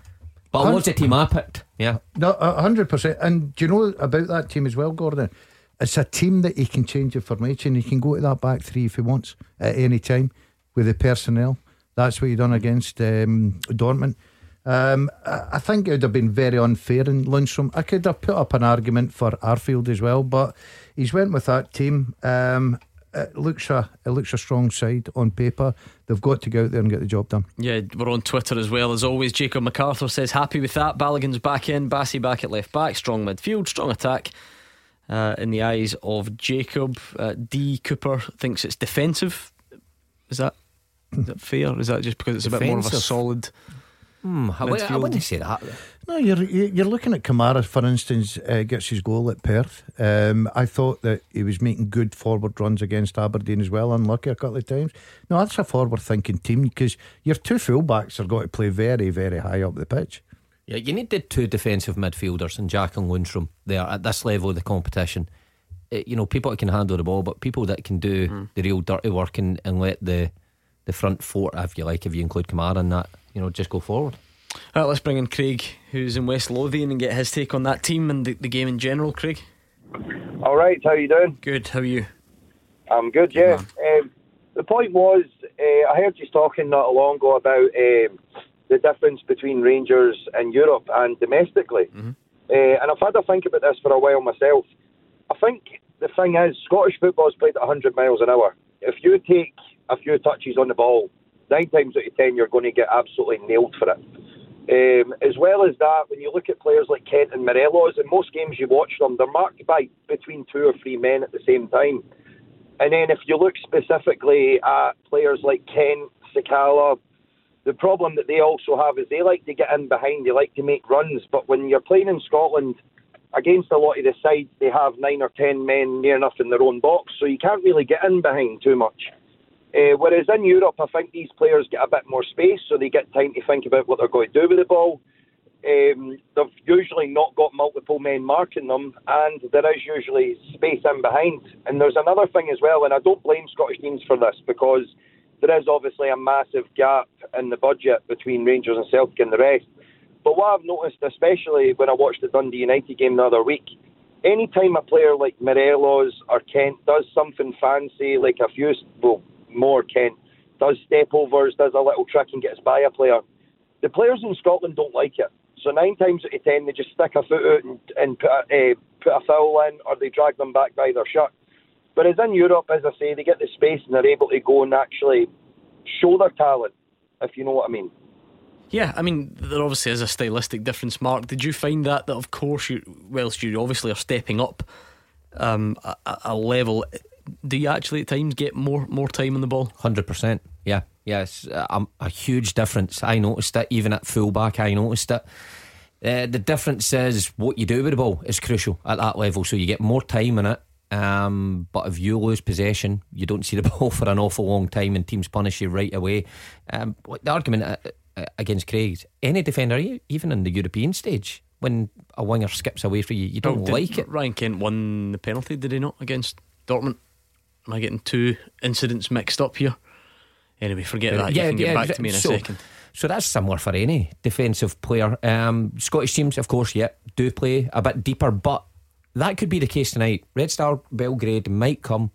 But what's the team I picked? Yeah. No, hundred percent. And do you know about that team as well, Gordon? it's a team that he can change the formation. He can go to that back three if he wants at any time with the personnel. That's what he done against um, Dortmund. Um, I think it would have been very unfair in Lundstram. I could have put up an argument for Arfield as well, but he's went with that team. Um, it looks a it looks a strong side on paper. They've got to go out there and get the job done. Yeah, we're on Twitter as well as always. Jacob MacArthur says happy with that. Balogun's back in, Bassey back at left back, strong midfield, strong attack. Uh, in the eyes of Jacob, uh, D Cooper thinks it's defensive. Is that is that fair? Is that just because it's a bit more of a solid? Hmm, I, I wouldn't say that. No, you're you're looking at Kamara, for instance, uh, gets his goal at Perth. Um, I thought that he was making good forward runs against Aberdeen as well. Unlucky a couple of times. No, that's a forward-thinking team because your two fullbacks are going to play very, very high up the pitch. Yeah, you need the two defensive midfielders and Jack and Lundstram there at this level of the competition. It, uh, you know, people that can handle the ball, but people that can do mm. the real dirty work and, and let the the front four, if you like, if you include Kamara in that, you know, just go forward. Right, let's bring in Craig, who's in West Lothian, and get his take on that team and the, the game in general. Craig. All right, how you doing? Good. How are you? I'm good. Yeah. Um, the point was, uh, I heard you talking not long ago about um, the difference between Rangers and Europe and domestically, mm-hmm. uh, and I've had to think about this for a while myself. I think the thing is, Scottish football is played at 100 miles an hour. If you take a few touches on the ball, nine times out of ten you're going to get absolutely nailed for it. Um, as well as that, when you look at players like Kent and Morelos, in most games you watch them, they're marked by between two or three men at the same time. And then if you look specifically at players like Kent, Sakala, the problem that they also have is they like to get in behind, they like to make runs. But when you're playing in Scotland against a lot of the sides, they have nine or ten men near enough in their own box, so you can't really get in behind too much. Uh, whereas in Europe, I think these players get a bit more space, so they get time to think about what they're going to do with the ball. Um, they've usually not got multiple men marking them, and there is usually space in behind. And there's another thing as well, and I don't blame Scottish teams for this because there is obviously a massive gap in the budget between Rangers and Celtic and the rest. But what I've noticed, especially when I watched the Dundee United game the other week, anytime a player like Morelos or Kent does something fancy, like a few, well, more Kent does step overs, does a little trick and gets by a player. The players in Scotland don't like it. So nine times out of ten, they just stick a foot out and, and put, a, uh, put a foul in, or they drag them back by their shirt. Whereas in Europe, as I say, they get the space and they're able to go and actually show their talent, if you know what I mean. Yeah, I mean, there obviously is a stylistic difference, Mark. Did you find that, that of course, you, whilst you obviously are stepping up um, a, a level, do you actually at times get more more time on the ball? Hundred percent. Yeah, yes, yeah, a, a, huge difference. I noticed it even at fullback. I noticed it. Uh, the difference is what you do with the ball is crucial at that level. So you get more time in it. Um, but if you lose possession, you don't see the ball for an awful long time, and teams punish you right away. Um, the argument uh, uh, against Craig's any defender, even in the European stage, when a winger skips away for you, you don't oh, like it. Ryan Kent won the penalty, did he not, against Dortmund? Am I getting two incidents mixed up here? Anyway, forget that. Yeah, you can get yeah, back to me in so, a second. So that's similar for any defensive player. Um, Scottish teams, of course, yeah, do play a bit deeper, but that could be the case tonight. Red Star Belgrade might come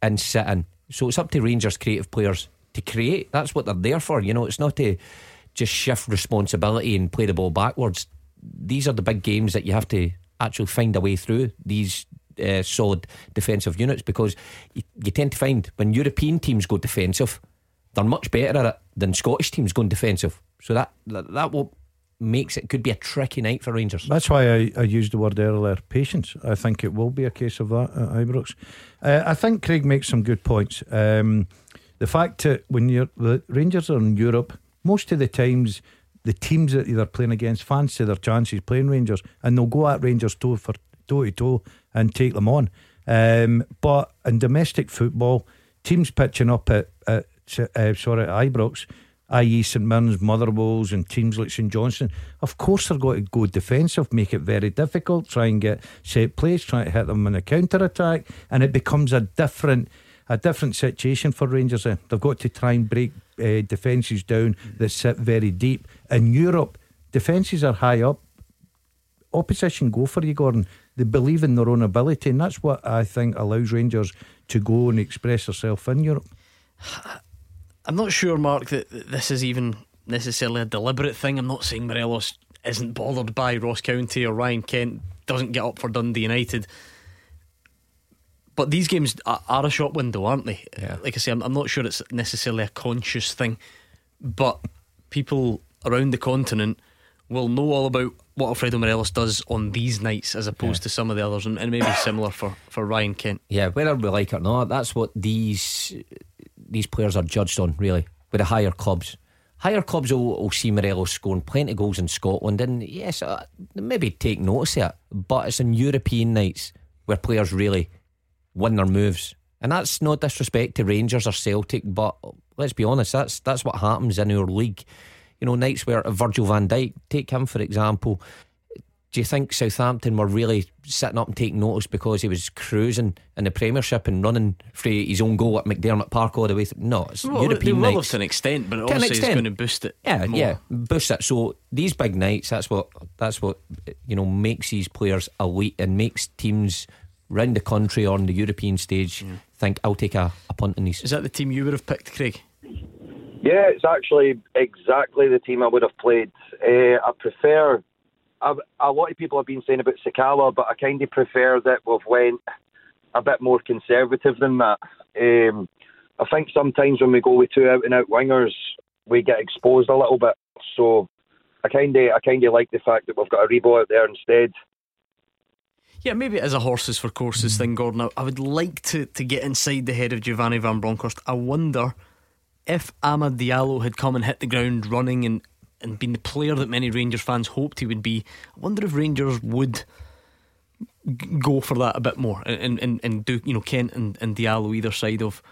and sit in. So it's up to Rangers creative players to create. That's what they're there for. You know, it's not to just shift responsibility and play the ball backwards. These are the big games that you have to actually find a way through these uh, solid defensive units because you, you tend to find when European teams go defensive, they're much better at it than Scottish teams going defensive. So that that, that will makes it could be a tricky night for Rangers. That's why I, I used the word earlier, patience. I think it will be a case of that at Ibrox. Uh, I think Craig makes some good points. Um, the fact that when you're the Rangers are in Europe, most of the times the teams that they're playing against fancy their chances playing Rangers, and they'll go at Rangers toe for toe to toe and take them on. Um, but in domestic football, teams pitching up at, at uh, sorry at Ibrox, i.e. St Mirren's, Motherwells, and teams like St Johnstone, of course they're going to go defensive, make it very difficult, try and get set plays, try to hit them in a counter attack, and it becomes a different a different situation for Rangers. They've got to try and break uh, defences down that sit very deep. In Europe, defences are high up opposition go for you, Gordon. They believe in their own ability, and that's what I think allows Rangers to go and express themselves in Europe. I'm not sure, Mark, that this is even necessarily a deliberate thing. I'm not saying Morelos isn't bothered by Ross County or Ryan Kent doesn't get up for Dundee United. But these games are, a shop window, aren't they? Yeah. Like I say, I'm, I'm not sure it's necessarily a conscious thing, but people around the continent will know all about what Alfredo Morelos does on these nights as opposed yeah. to some of the others, and, and maybe similar for, for Ryan Kent. Yeah, whether we like it or not, that's what these these players are judged on, really, with the higher clubs. Higher clubs will, will see Morelos scoring plenty of goals in Scotland, and yes, uh, maybe take notice of it, but it's in European nights where players really win their moves. And that's no disrespect to Rangers or Celtic, but let's be honest, that's that's what happens in our league. You know, nights where Virgil van Dijk, take him for example, do you think Southampton were really sitting up and taking notice because he was cruising in the Premiership and running for his own goal at McDiarmid Park all the way? Through? No, it's well, European they will nights. to an extent, but obviously extent. it's going to boost it. Yeah, more. yeah, boost it. So these big nights, that's what that's what you know makes these players elite and makes teams round the country or on the European stage yeah. think I'll take a, a punt in these. Is that the team you would have picked, Craig? Yeah, it's actually exactly the team I would have played. Uh, I prefer. A lot of people have been saying about Sakala, but I kind of prefer that we've went a bit more conservative than that. Um, I think sometimes when we go with two out and out wingers, we get exposed a little bit. So I kind of I kind of like the fact that we've got Aribo out there instead. Yeah, maybe it is a horses for courses thing, Gordon. I would like to, to get inside the head of Giovanni Van Bronckhorst. I wonder if Amad Diallo had come and hit the ground running and, and been the player that many Rangers fans hoped he would be. I wonder if Rangers would go for that a bit more and, and, and do, you know, Kent and, and Diallo either side of.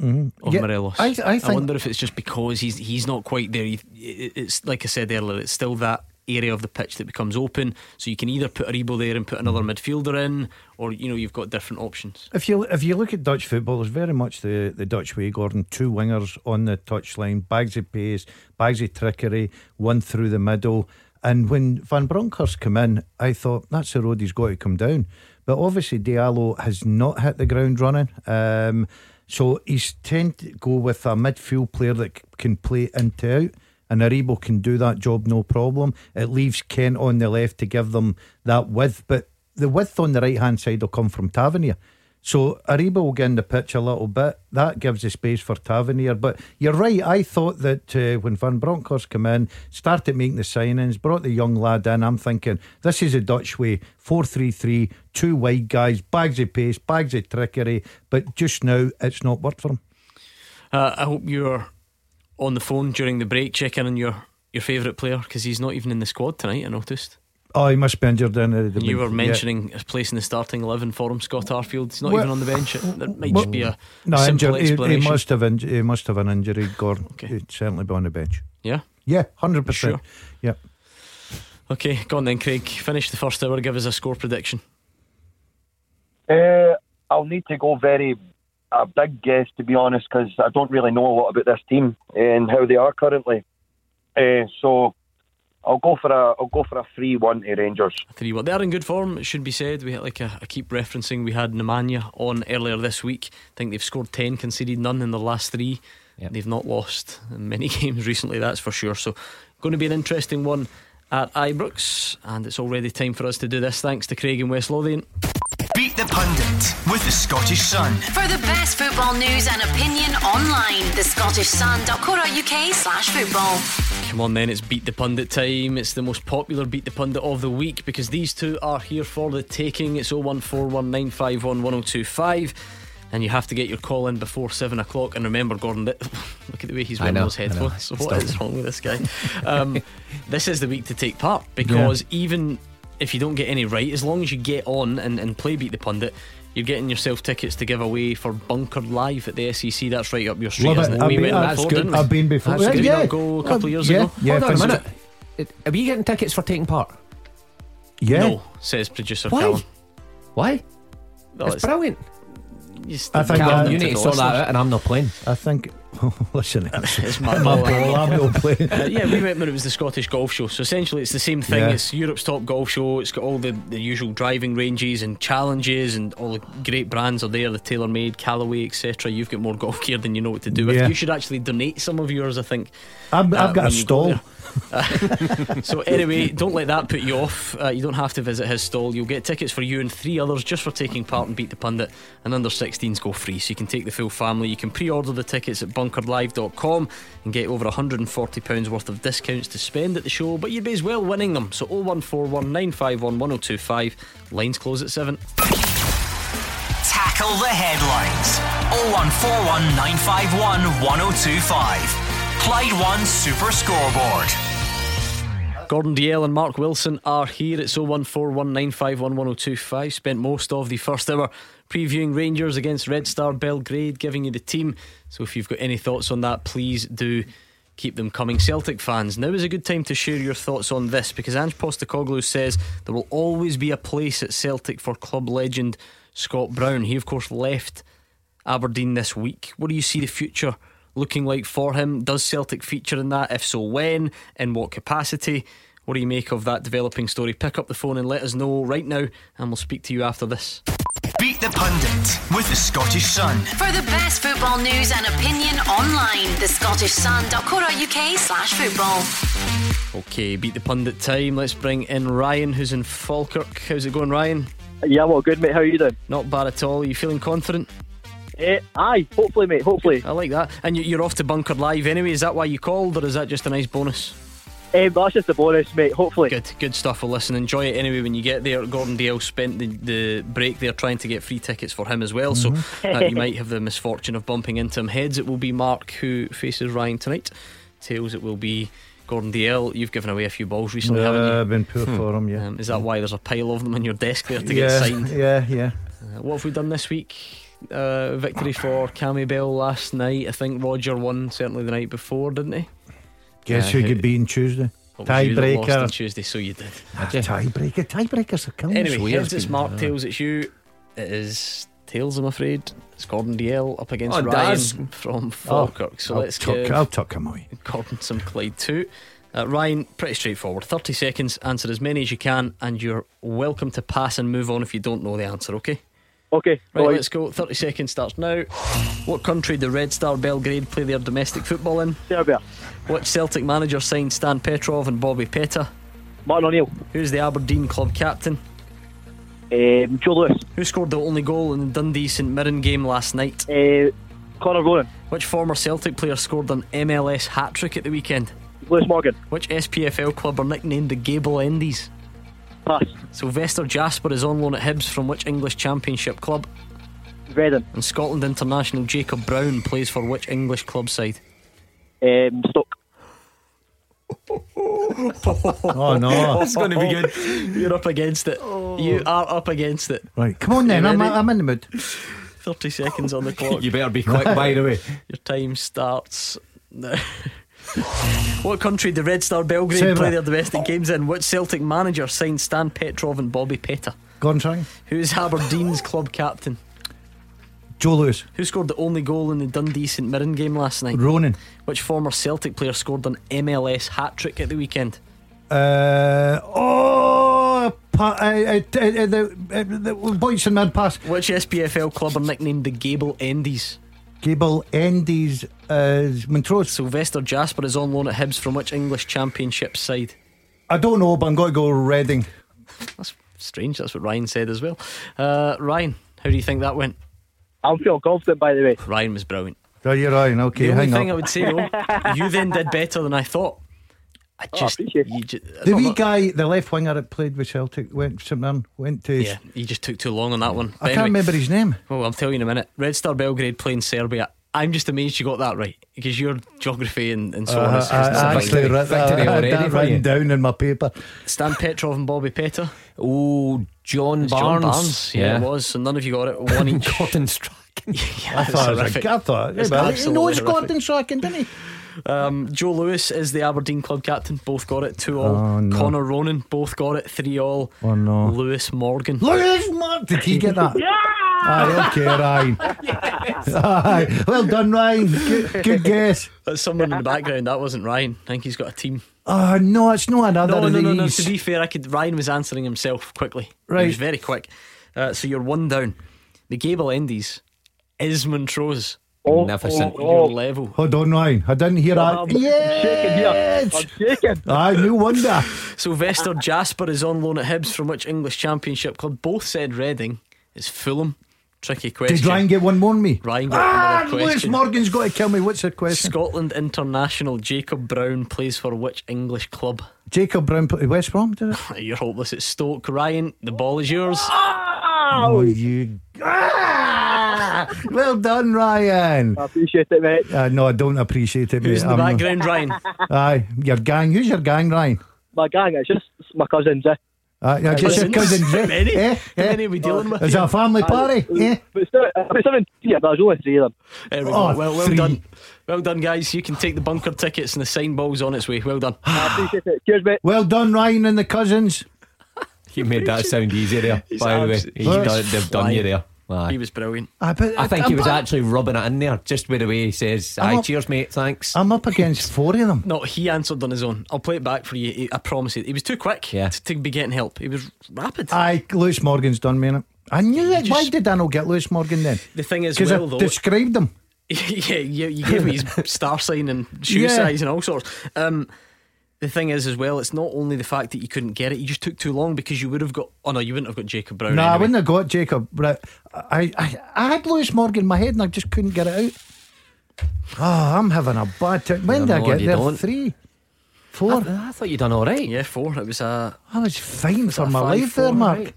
Mm-hmm. Of yeah, Morelos, I, I, I, wonder if it's just because he's he's not quite there. It's like I said earlier. It's still that area of the pitch that becomes open. So you can either put Aribo there and put another mm. midfielder in, or you know you've got different options. If you if you look at Dutch football, it's very much the, the Dutch way, Gordon. Two wingers on the touchline, bags of pace, bags of trickery, one through the middle. And when Van Bronckhorst come in, I thought that's the road he's got to come down. But obviously Diallo has not hit the ground running. Um, so he's tend to go with a midfield player that can play into out and Aribo can do that job no problem. It leaves Kent on the left to give them that width, but the width on the right hand side will come from Tavernier. So Aribo will get in the pitch a little bit. That gives the space for Tavernier. But you're right. I thought that uh, when Van Bronckhorst came in, started making the signings, brought the young lad in, I'm thinking this is a Dutch way. 4 3 3, two wide guys, bags of pace, bags of trickery. But just now, it's not worked for him. Uh, I hope you're on the phone during the break, checking on your, your favourite player because he's not even in the squad tonight, I noticed. Oh, he must be injured then. Uh, you were mentioning yeah. place in the starting 11 for him, Scott Arfield. He's not well, even on the bench. That might well, just be a no, simple injured. explanation. He, he, must have inj- he must have an injury, Gordon. Okay. He'd certainly be on the bench. Yeah? Yeah, 100%. Sure? Yeah. Okay, go on then, Craig. Finish the first hour. Give us a score prediction. Uh, I'll need to go very a big guess, to be honest, because I don't really know a lot about this team and how they are currently. Uh, so I'll go for a I'll go for a three one to Rangers. Three one. They are in good form. It should be said. We like a, I keep referencing. We had Nemanja on earlier this week. I think they've scored ten, conceded none in the last three. Yep. They've not lost in many games recently. That's for sure. So going to be an interesting one at Ibrox, and it's already time for us to do this. Thanks to Craig and West Lothian. Beat the Pundit with the Scottish Sun. For the best football news and opinion online, thescottishsun.co.uk slash football. Come on then, it's Beat the Pundit time. It's the most popular Beat the Pundit of the week because these two are here for the taking. It's 01419511025 and you have to get your call in before seven o'clock. And remember, Gordon, look at the way he's wearing those headphones. What is wrong with this guy? Um, this is the week to take part because yeah. even if you don't get any right, as long as you get on and, and play Beat the Pundit, you're getting yourself tickets to give away for Bunkered Live at the SEC. That's right up your street, Love isn't it? it? We been, went that's before, good. I've been before. That's yeah, yeah. go a couple of years yeah, ago. Yeah, Hold on a minute. Are we getting tickets for taking part? Yeah. No, says producer Why? Callum. Why? Well, it's, it's brilliant. I think Callum, you need to sort that out, and I'm not playing. I think Listen, it's, It's my ball. I'm not playing. Uh, yeah, we went when it was the Scottish Golf Show. So essentially, it's the same thing. Yeah. It's Europe's top golf show. It's got all the, the usual driving ranges and challenges, and all the great brands are there. The TaylorMade, Callaway, etc. You've got more golf gear than you know what to do with. Yeah. You should actually donate some of yours. I think. I've, uh, I've got a go stall. Uh, so anyway, don't let that put you off. Uh, you don't have to visit his stall. You'll get tickets for you and three others just for taking part in Beat the Pundit. And under 16s go free, so you can take the full family. You can pre-order the tickets at bunkeredlive.com and get over 140 pounds worth of discounts to spend at the show. But you'd be as well winning them. So 0141 951 1025. Lines close at seven. Tackle the headlines. 0141 951 1025. Clyde One Super Scoreboard. Gordon Dalziel and Mark Wilson are here. It's 01419511025. Spent most of the first hour previewing Rangers against Red Star Belgrade, giving you the team. So if you've got any thoughts on that, please do keep them coming. Celtic fans, now is a good time to share your thoughts on this because Ange Postecoglou says there will always be a place at Celtic for club legend Scott Brown. He, of course, left Aberdeen this week. What do you see the future looking like for him? Does Celtic feature in that? If so, when? In what capacity? What do you make of that developing story? Pick up the phone and let us know right now, and we'll speak to you after this. Beat the Pundit with the Scottish Sun. For the best football news and opinion online, thescottishsun.co.uk slash football. Okay, beat the pundit time. Let's bring in Ryan, who's in Falkirk. How's it going, Ryan? Yeah, well, good, mate. How are you doing? Not bad at all. Are you feeling confident? Eh, aye, hopefully, mate. Hopefully. I like that. And you- you're off to Bunkered Live anyway. Is that why you called, or is that just a nice bonus? Um, that's just a bonus, mate. Hopefully. Good, good stuff. Well, listen, enjoy it anyway when you get there. Gordon Dalziel spent the, the break there trying to get free tickets for him as well, so uh, you might have the misfortune of bumping into him. Heads, it will be Mark who faces Ryan tonight. Tails, it will be Gordon Dalziel. You've given away a few balls recently, haven't you? Uh, been poor for them, yeah. Um, is that why there's a pile of them on your desk there to yeah, get signed? Yeah, yeah. Uh, what have we done this week? Uh, victory for Cammy Bell last night. I think Roger won certainly the night before, didn't he? Guess Uh, who who- could be in Tuesday? It was you that lost on Tiebreaker. Tuesday, so you did. Ah, Tiebreaker. Tiebreakers are killing us. Anyway, weird. heads it's Mark, tails it's you. It is tails, I'm afraid. It's Gordon Dalziel up against Oh, Ryan Daz. from Falkirk. so I'll let's tuck, give I'll tuck him away. Gordon some Clyde too. Uh, Ryan, pretty straightforward. 30 seconds, answer as many as you can, and you're welcome to pass and move on if you don't know the answer, okay? Okay. Right, right. let's go. 30 seconds starts now. What country do Red Star Belgrade play their domestic football in? Serbia. Which Celtic manager signed Stan Petrov and Bobby Petta? Martin O'Neill. Who's the Aberdeen club captain? Um, Joe Lewis. Who scored the only goal in the Dundee St Mirren game last night? Uh, Connor Ronan. Which former Celtic player scored an MLS hat trick at the weekend? Lewis Morgan. Which SPFL club are nicknamed the Gable Endies? Pass. Sylvester Jasper is on loan at Hibs from which English Championship club? Reading. And Scotland international Jacob Brown plays for which English club side? Um, Stoke. Oh, no. It's going to be good. You're up against it. You are up against it. Right, come on then. I'm. I'm in the mood. 30 seconds on the clock. You better be quick, by the way. Your time starts now. What country did Red Star Belgrade play their domestic games in? Which Celtic manager signed Stan Petrov and Bobby? Gordon trying. Who's Aberdeen's club captain? Joe Lewis. Who scored the only goal in the Dundee St Mirren game last night? Ronan. Which former Celtic player scored an MLS hat trick at the weekend? Uh, oh, pa, uh, uh, uh, the, uh, the boys in mid pass. Which SPFL club are nicknamed the Gable Endies? Gable Endies, uh, Montrose. Sylvester Jasper is on loan at Hibs from which English Championship side? I don't know, but I'm going to go Reading. That's strange. That's what Ryan said as well. Uh, Ryan, how do you think that went? I'm feeling confident, by the way. Ryan was brilliant. Oh, you're right. Okay, the only hang thing up. I would say though, you then did better than I thought. I Oh, just, appreciate you ju- The wee no- guy, the left winger that played with Celtic, went St Mirren, went to. yeah, you just took too long on that one. I But can't anyway, remember his name. Oh, I'll tell you in a minute. Red Star Belgrade playing Serbia. I'm just amazed you got that right because your geography and, and so on Uh, is, is I, not I right. actually wrote that, Victory I had already that written you. down in my paper. Stan Petrov and Bobby Petta. Oh, John It's Barnes. John Barnes. Yeah, it was. So none of you got it. One each. Gordon Strachan. yeah, I thought, it was horrific. a, I thought, It's well, he absolutely knows horrific. Gordon Strachan, didn't he? Um, Joe Lewis is the Aberdeen club captain. Both got it. Two all. Oh, no. Connor Ronan both got it. Three all. Oh, no. Lewis Morgan. Lewis Mark, did he get that? Yeah. Aye, okay, Ryan. Aye. Well done, Ryan. Good, good guess. That's someone in the background. That wasn't Ryan. I think he's got a team. Oh, no, it's not another No, of no, no, no. To be fair, I could. Ryan was answering himself quickly. Right. He was very quick. Uh, so you're one down. The Gable Endies is Montrose. Magnificent. Your level. Hold on, Ryan. I didn't hear that. I'm shaking here. Yes. I'm shaking. Aye, no wonder. Sylvester Jasper is on loan at Hibs from which English Championship club? Both said Reading. It's Fulham. Tricky question. Did Ryan get one more than me? Ryan got Ah, another Lewis. Morgan's got to kill me. What's the question? Scotland international Jacob Brown plays for which English club? Jacob Brown put West Brom, did it? You're hopeless. It's Stoke. Ryan, the ball is yours. Oh, you. Ah! Well done, Ryan. I appreciate it, mate. Uh, no, I don't appreciate it, Who's mate. in the I'm- background, Ryan? Aye, your gang. Who's your gang, Ryan? My gang, it's just my cousins, eh? Uh, I guess your Cousins? cousins. How eh? many? Eh? How Eh? many are we dealing with? Is it a family party? Eh? But still, about seven, yeah, but there's only three of them. There we Oh, go. Well, well three. done. Well done, guys. You can take the bunker tickets and the sign ball's on its way. Well done. I appreciate it. Cheers, mate. Well done, Ryan and the cousins. You made that sound easy there, by the way. abs- He's he's done, they've done you there. Aye. He was brilliant. I, bet, I think he was I'm, actually rubbing it in there, just with the way he says, I'm Aye, up- cheers, mate, thanks. I'm up against four of them. No, he answered on his own. I'll play it back for you. He- I promise you. He was too quick Yeah. to, to be getting help. He was rapid. Aye, Lewis Morgan's done me. innit? I knew it. Why did I not get Lewis Morgan then? the thing is, well, I though. described him. yeah, you, you gave me his star sign and shoe Yeah. size and all sorts. Um, the thing is, as well, it's not only the fact that you couldn't get it, you just took too long because you would have got. Oh no, you wouldn't have got Jacob Brown. No, I wouldn't have got Jacob. But I, I, I had Lewis Morgan in my head and I just couldn't get it out. Oh, I'm having a bad time. When did I get there? don't. Three, four. I, I thought you'd done all right. Yeah, four. It was a. I was fine for my five, life there, Mark. right?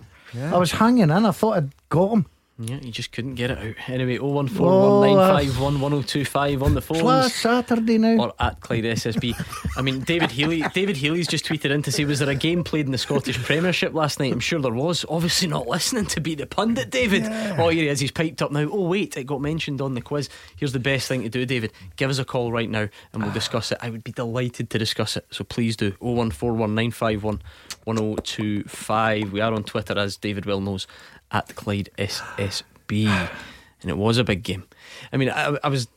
I was hanging in. I thought I'd got him. Yeah, you just couldn't get it out. Anyway, 01419511025 on the phones. last Saturday now. Or at Clyde SSB. I mean, David Healy. David Healy's just tweeted in to say, "Was there a game played in the Scottish Premiership last night?" I'm sure there was. Obviously, not listening to be the pundit, David. Oh, here he is. He's piped up now. Oh wait, it got mentioned on the quiz. Here's the best thing to do, David. Give us a call right now, and we'll ah. discuss it. I would be delighted to discuss it. So please do. 0141951 1025. We are on Twitter, as David well knows, at Clyde SSB, and it was a big game. I mean, I, I was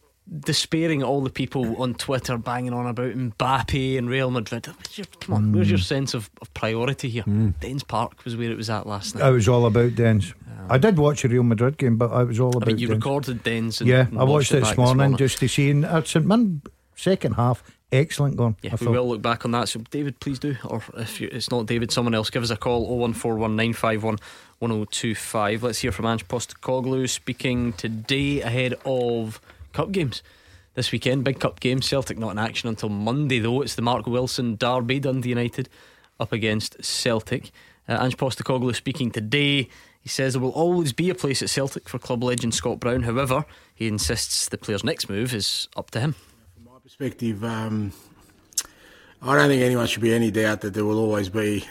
despairing all the people on Twitter banging on about Mbappe and Real Madrid. Your- Come on, where's your sense of, of priority here? Dens Park was where it was at last night. I was all about Dens. I did watch a Real Madrid game, but I was all I about mean, you Dens. recorded Dens. And, Yeah, I watched it back this morning just to see. And uh, St Mirren second half, excellent going. Yeah, I we thought. will look back on that. So, David, please do. Or if you, it's not David, someone else, give us a call 0141951 1025. Let's hear from Ange Postecoglou speaking today ahead of cup games this weekend. Big cup game. Celtic not in action until Monday, though. It's the Mark Wilson Derby, Dundee United up against Celtic. Uh, Ange Postecoglou speaking today. He says there will always be a place at Celtic for club legend Scott Brown. However, he insists the player's next move is up to him. From my perspective, um, I don't think anyone should be any doubt that there will always be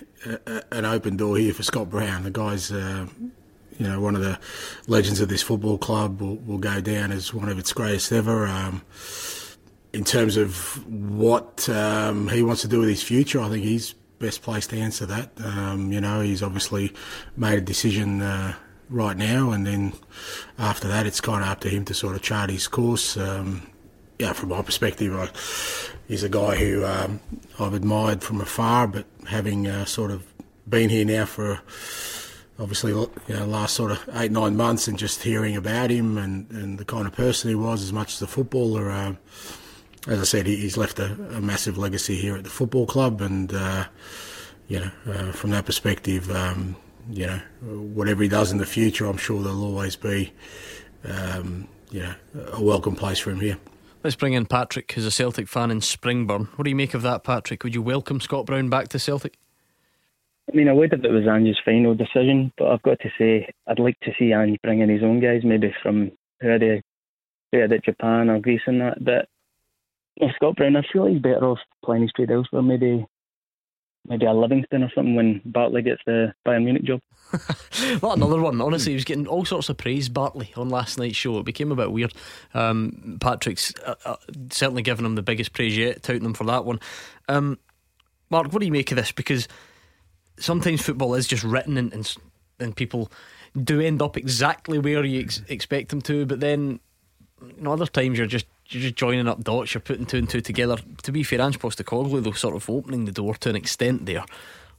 an open door here for Scott Brown. The guy's, uh, you know, one of the legends of this football club. Will, will go down as one of its greatest ever. Um, in terms of what um, he wants to do with his future, I think he's best placed to answer that. Um, you know, he's obviously made a decision. Uh, right now, and then after that, it's kind of up to him to sort of chart his course. Um, yeah, from my perspective, I, he's a guy who um, I've admired from afar, but having uh, sort of been here now for obviously you know last sort of eight nine months, and just hearing about him and, and the kind of person he was, as much as a footballer. Uh, as I said, he's left a, a massive legacy here at the football club, and uh, you know, uh, from that perspective, um, you know, whatever he does in the future, I'm sure there'll always be, um, you know, a welcome place for him here. Let's bring in Patrick, who's a Celtic fan in Springburn. What do you make of that, Patrick? Would you welcome Scott Brown back to Celtic? I mean, I would if it was Ange's final decision, but I've got to say, I'd like to see Ange bring in his own guys, maybe from had it Japan or Greece and that. But Scott Brown, I feel he's better off playing his trade elsewhere, maybe maybe a Livingston or something when Bartley gets the Bayern Munich job. Well, another one. Honestly, he was getting all sorts of praise, Bartley, on last night's show. It became a bit weird. Um, Patrick's uh, uh, certainly given him the biggest praise yet, touting him for that one. Um, Mark, what do you make of this? Because sometimes football is just written and, and, and people do end up exactly where you ex- expect them to, but then you know, other times you're just you're just joining up dots, you're putting two and two together. To be fair, Ange Postecoglou, though, sort of opening the door to an extent there.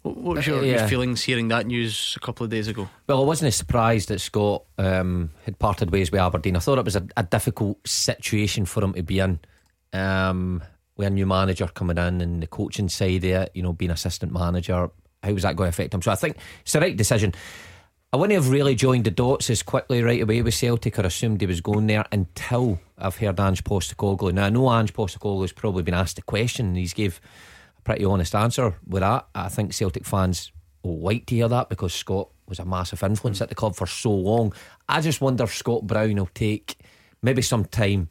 What, was your, yeah. your feelings hearing that news a couple of days ago? Well, I wasn't surprised that Scott um, had parted ways with Aberdeen. I thought it was a, a difficult situation for him to be in. Um, with a new manager coming in and the coaching side it, you know, being assistant manager, how was that going to affect him? So I think it's the right decision. I wouldn't have really joined the dots as quickly right away with Celtic or assumed he was going there until I've heard Ange Postecoglou. Now I know Ange Postecoglou's probably been asked a question and he's gave a pretty honest answer with that. I think Celtic fans will like to hear that because Scott was a massive influence at the club for so long. I just wonder if Scott Brown will take maybe some time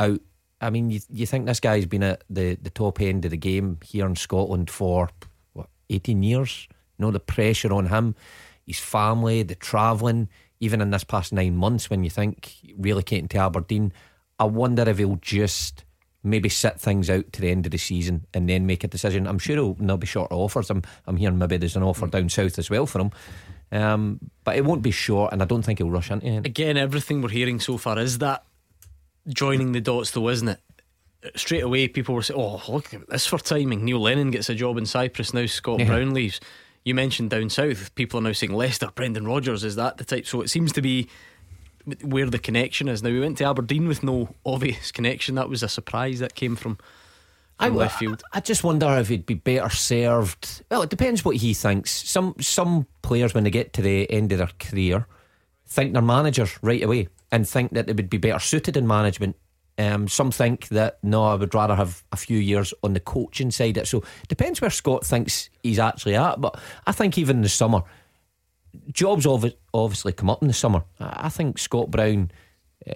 out. I mean, you, you think this guy's been at the, the top end of the game here in Scotland for what, 18 years? You know, the pressure on him, his family, the travelling, even in this past nine months when you think relocating to Aberdeen. I wonder if he'll just maybe sit things out to the end of the season and then make a decision. I'm sure he'll not be short of offers. I'm, I'm hearing maybe there's an offer down south as well for him. Um, but it won't be short, and I don't think he'll rush into it. Again, everything we're hearing so far is that joining the dots, though, isn't it? Straight away, people were saying, "Oh, look at this for timing." Neil Lennon gets a job in Cyprus now. Scott Yeah. Brown leaves. You mentioned down south. People are now saying Leicester, Brendan Rodgers. Is that the type? So it seems to be where the connection is. Now we went to Aberdeen with no obvious connection. That was a surprise that came from, from left field. I just wonder if he'd be better served. Well, it depends what he thinks. Some some players, when they get to the end of their career, think they're managers right away and think that they would be better suited in management. Um, some think that no, I would rather have a few years on the coaching side. It So depends where Scott thinks he's actually at. But I think even in the summer, jobs obvi- obviously come up in the summer. I think Scott Brown,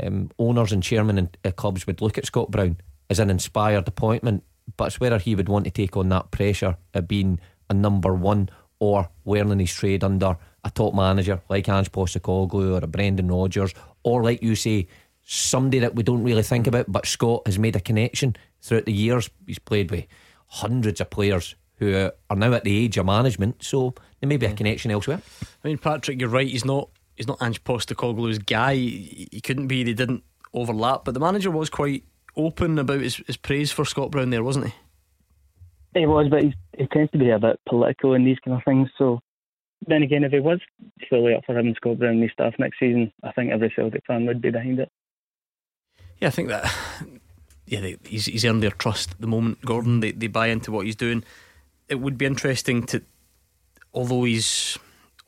um, owners and chairman in uh, clubs would look at Scott Brown as an inspired appointment, but it's whether he would want to take on that pressure of being a number one or wearing his trade under a top manager like Ange Postecoglou or a Brendan Rodgers, or like you say, somebody that we don't really think about, but Scott has made a connection throughout the years. He's played with hundreds of players who uh, are now at the age of management, so there may be a connection elsewhere. I mean, Patrick, you're right. He's not. He's not Ange Postecoglou's guy. He, he couldn't be. They didn't overlap. But the manager was quite open about his, his praise for Scott Brown there, wasn't he? He was, but he's, he tends to be a bit political in these kind of things. So then again, if he was fully up for having Scott Brown and his staff next season, I think every Celtic fan would be behind it. Yeah, I think that. Yeah, they, he's, he's earned their trust at the moment, Gordon. They, they buy into what he's doing. It would be interesting to, although he's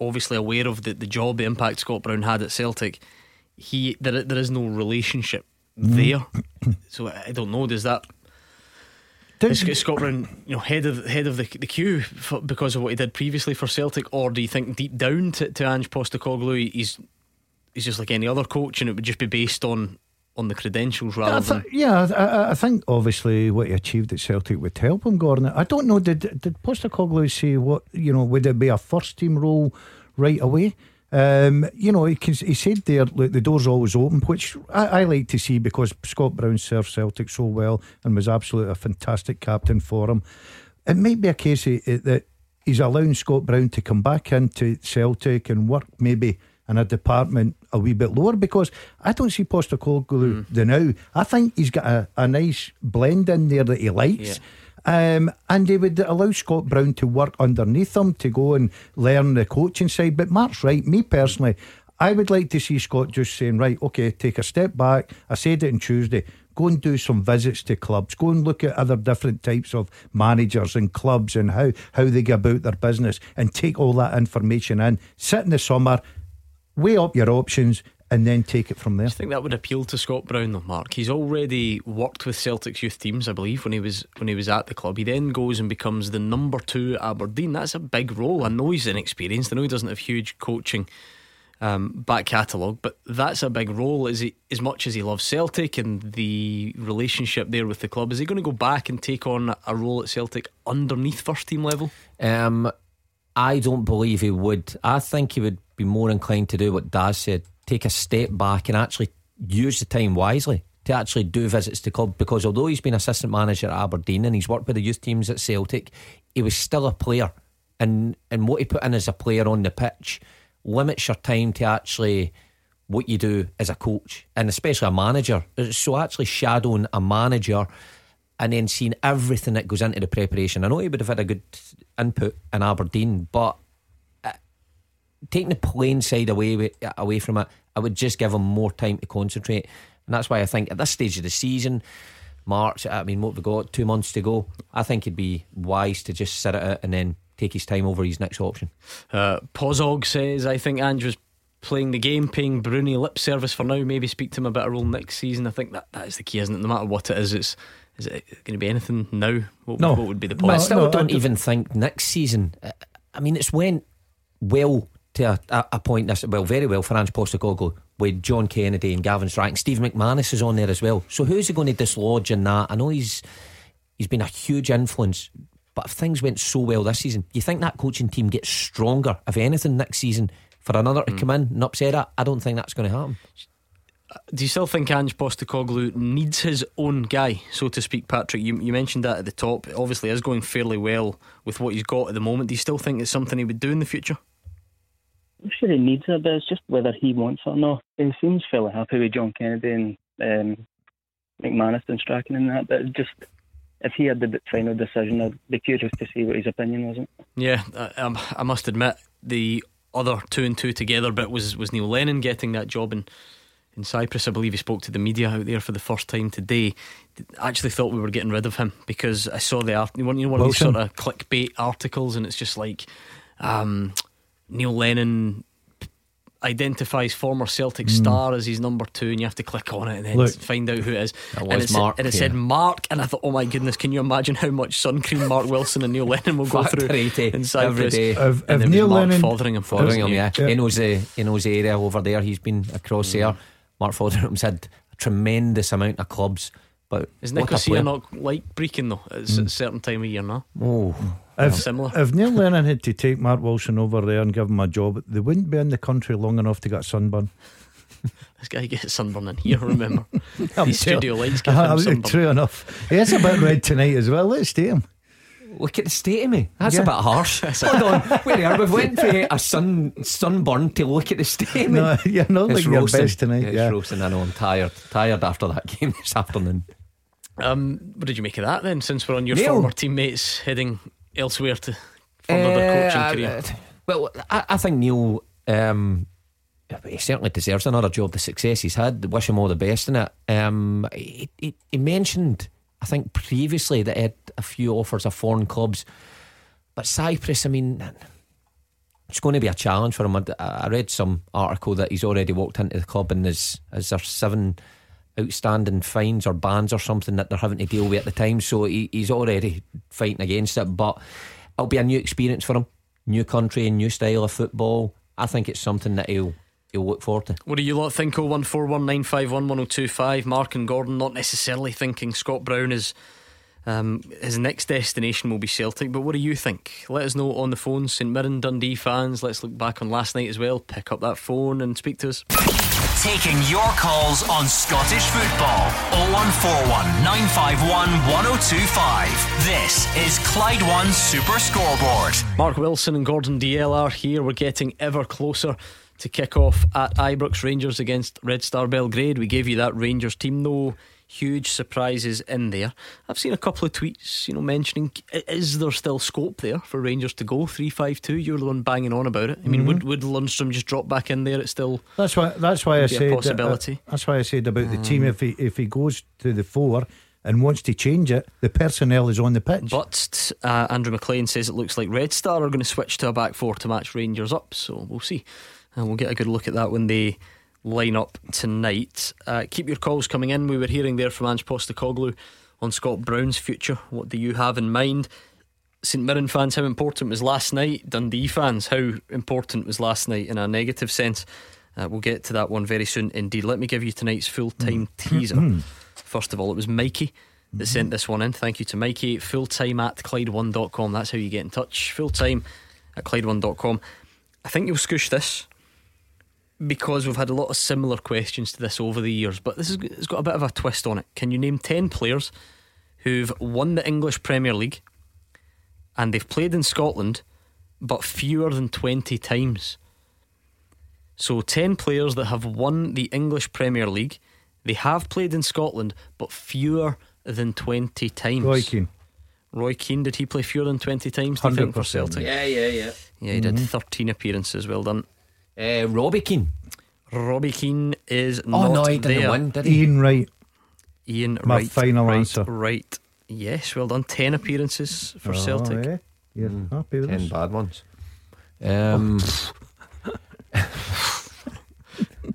obviously aware of the, the job, the impact Scott Brown had at Celtic, he there, there is no relationship mm-hmm. there. so I don't know, does that. Is is Scott Brown, you know, head of head of the the queue for, because of what he did previously for Celtic, or do you think deep down to, to Ange Postecoglou, he's he's just like any other coach, and it would just be based on on the credentials rather I than yeah, I, I- think obviously what he achieved at Celtic would help him, Gordon. I don't know. Did did Postecoglou say what you know? Would it be a first team role right away? Um, you know, he, he said there, look, the door's always open, which I, I like to see because Scott Brown served Celtic so well and was absolutely a fantastic captain for him. It might be a case it, that he's allowing Scott Brown to come back into Celtic and work maybe in a department a wee bit lower because I don't see Postecoglou the now. I think he's got a, a nice blend in there that he likes. Um, and they would allow Scott Brown to work underneath him to go and learn the coaching side. But Mark's right. Me personally, I would like to see Scott just saying, right, okay, take a step back. I said it on Tuesday. Go and do some visits to clubs. Go and look at other different types of managers and clubs and how, how they go about their business and take all that information in. Sit in the summer, weigh up your options, and then take it from there. I think that would appeal to Scott Brown though, Mark. He's already worked with Celtic's youth teams, I believe, when he was when he was at the club. He then goes and becomes the number two at Aberdeen. That's a big role. I know he's inexperienced. I know he doesn't have huge coaching um, back catalogue, but that's a big role. Is he as much as he loves Celtic and the relationship there with the club? Is he going to go back and take on a role at Celtic underneath first team level? Um, I don't believe he would. I think he would be more inclined to do what Daz said take a step back and actually use the time wisely to actually do visits to club because although he's been assistant manager at Aberdeen and he's worked with the youth teams at Celtic, he was still a player. And, and what he put in as a player on the pitch limits your time to actually what you do as a coach and especially a manager. So actually shadowing a manager and then seeing everything that goes into the preparation. I know he would have had a good input in Aberdeen, but taking the playing side away away from it, I would just give him more time to concentrate. And that's why I think at this stage of the season, March, I mean, what we got, two months to go, I think it'd be wise to just sit it out and then take his time over his next option. Uh, Pozog says, I think Andrew's playing the game, paying Bruni lip service for now. Maybe speak to him about a role next season. I think that that is the key, isn't it? No matter what it is, it's is it going to be anything now? What, No. what would be the But I point? still don't even think next season. uh, I mean, it's went well to a, a, a point. This well, very well for Ange Postecoglou with John Kennedy and Gavin Strachan. Steve McManus is on there as well. So who's he going to dislodge in that? I know he's he's been a huge influence. But if things went so well this season, you think that coaching team gets stronger, if anything, next season for another to hmm. come in and upset it? I don't think that's going to happen. Do you still think Ange Postecoglou needs his own guy, so to speak, Patrick? You, you mentioned that at the top. It obviously is going fairly well with what he's got at the moment. Do you still think it's something he would do in the future? I'm sure he needs it, but it's just whether he wants it or not. He seems fairly happy with John Kennedy and um, McManus and Strachan and that, but just if he had the final decision, I'd be curious to see what his opinion was. Yeah, I, um, I must admit the other two and two together bit was was Neil Lennon getting that job in in Cyprus. I believe he spoke to the media out there for the first time today. I actually thought we were getting rid of him because I saw the art. You know, one of these sort of clickbait articles, and it's just like um, Neil Lennon identifies former Celtic hmm. star as his number two, and you have to click on it and then Look. find out who it is. That and was it, said- Mark, and it yeah. said Mark, and I thought, oh my goodness, can you imagine how much sun cream Mark Wilson and Neil Lennon will go through Factory to in Cyprus? day. If, And if it was Neil Mark Lennon, Fotheringham, Fotheringham, yeah. Yeah. He knows the he uh, knows the area over there. He's been across hmm. there. Mark Fotheringham's had a tremendous amount of clubs. But Is what a Nicosia not like breaking though? It's at a hmm. certain time of year now. Oh, If, Similar. if Neil Lennon had to take Mark Wilson over there and give him a job, they wouldn't be in the country long enough to get sunburn. This guy gets sunburn in here. Remember, I'm these studio lights give telling- him sunburn. True enough. He is a bit red tonight as well. Let's stay him. look at the state of me. That's Yeah. a bit harsh. Hold on, wait there. We've went from a sun sunburn to look at the state of me. No, you're not It's looking your best tonight. It's Yeah. roasting. I know. I'm tired. Tired after that game this afternoon. Um, what did you make of that then? Since we're on your Neil. former teammates heading elsewhere to further their coaching Uh, career. uh, well, I, I think Neil. Um, he certainly deserves another job. The success he's had, wish him all the best in it. Um, he, he, he mentioned, I think previously that he had a few offers of foreign clubs, but Cyprus. I mean, it's going to be a challenge for him. I, I read some article that he's already walked into the club and there's is there seven outstanding fines or bans or something that they're having to deal with at the time. So he, he's already fighting against it. But it'll be a new experience for him, new country, and new style of football. I think it's something that he'll he'll look forward to. What do you lot think? 01419511025. Mark and Gordon not necessarily thinking Scott Brown is um, his next destination will be Celtic, but what do you think? Let us know on the phone. St Mirren Dundee fans, let's look back on last night as well. Pick up that phone and speak to us. Taking your calls on Scottish football. 0141 951 1025. This is Clyde One Super Scoreboard. Mark Wilson and Gordon Dalziel are here. We're getting ever closer to kick off at Ibrox Rangers against Red Star Belgrade. We gave you that Rangers team. No huge surprises in there. I've seen a couple of tweets, you know, mentioning is there still scope there for Rangers to go three five two? You're the one banging on about it. I mean, would would Lundstram just drop back in there? It's still That's why. That's why I Would be a said. possibility. uh, that's why I said about the team. If he if he goes to the four and wants to change it, the personnel is on the pitch. But uh, Andrew McLean says it looks like Red Star are going to switch to a back four to match Rangers up. So we'll see. And we'll get a good look at that when they line up tonight. Uh, keep your calls coming in. We were hearing there from Ange Postecoglou on Scott Brown's future. What do you have in mind? St Mirren fans, how important was last night? Dundee fans, how important was last night in a negative sense? Uh, we'll get to that one very soon indeed. Let me give you tonight's full time teaser. First of all, it was Mikey that sent this one in. Thank you to Mikey. Full time at Clyde1.com. That's how you get in touch. Full time at Clyde1.com. I think you'll scoosh this because we've had a lot of similar questions to this over the years, but this has it's got a bit of a twist on it. Can you name 10 players who've won the English Premier League and they've played in Scotland but fewer than 20 times? So, 10 players that have won the English Premier League. They have played in Scotland, but fewer than 20 times. Roy Keane. Roy Keane, did he play fewer than 20 times, do you think, for Celtic? Yeah, yeah, yeah. Yeah, he did Mhm. 13 appearances. Well done. Uh, Robbie Keane. Robbie Keane is Oh, not no, he didn't there. win, did he? Ian Wright. Ian My Wright. final right, answer. Right. Yes, well done. 10 appearances for Oh, Celtic. yeah. You're happy with Ten this? bad ones. Um,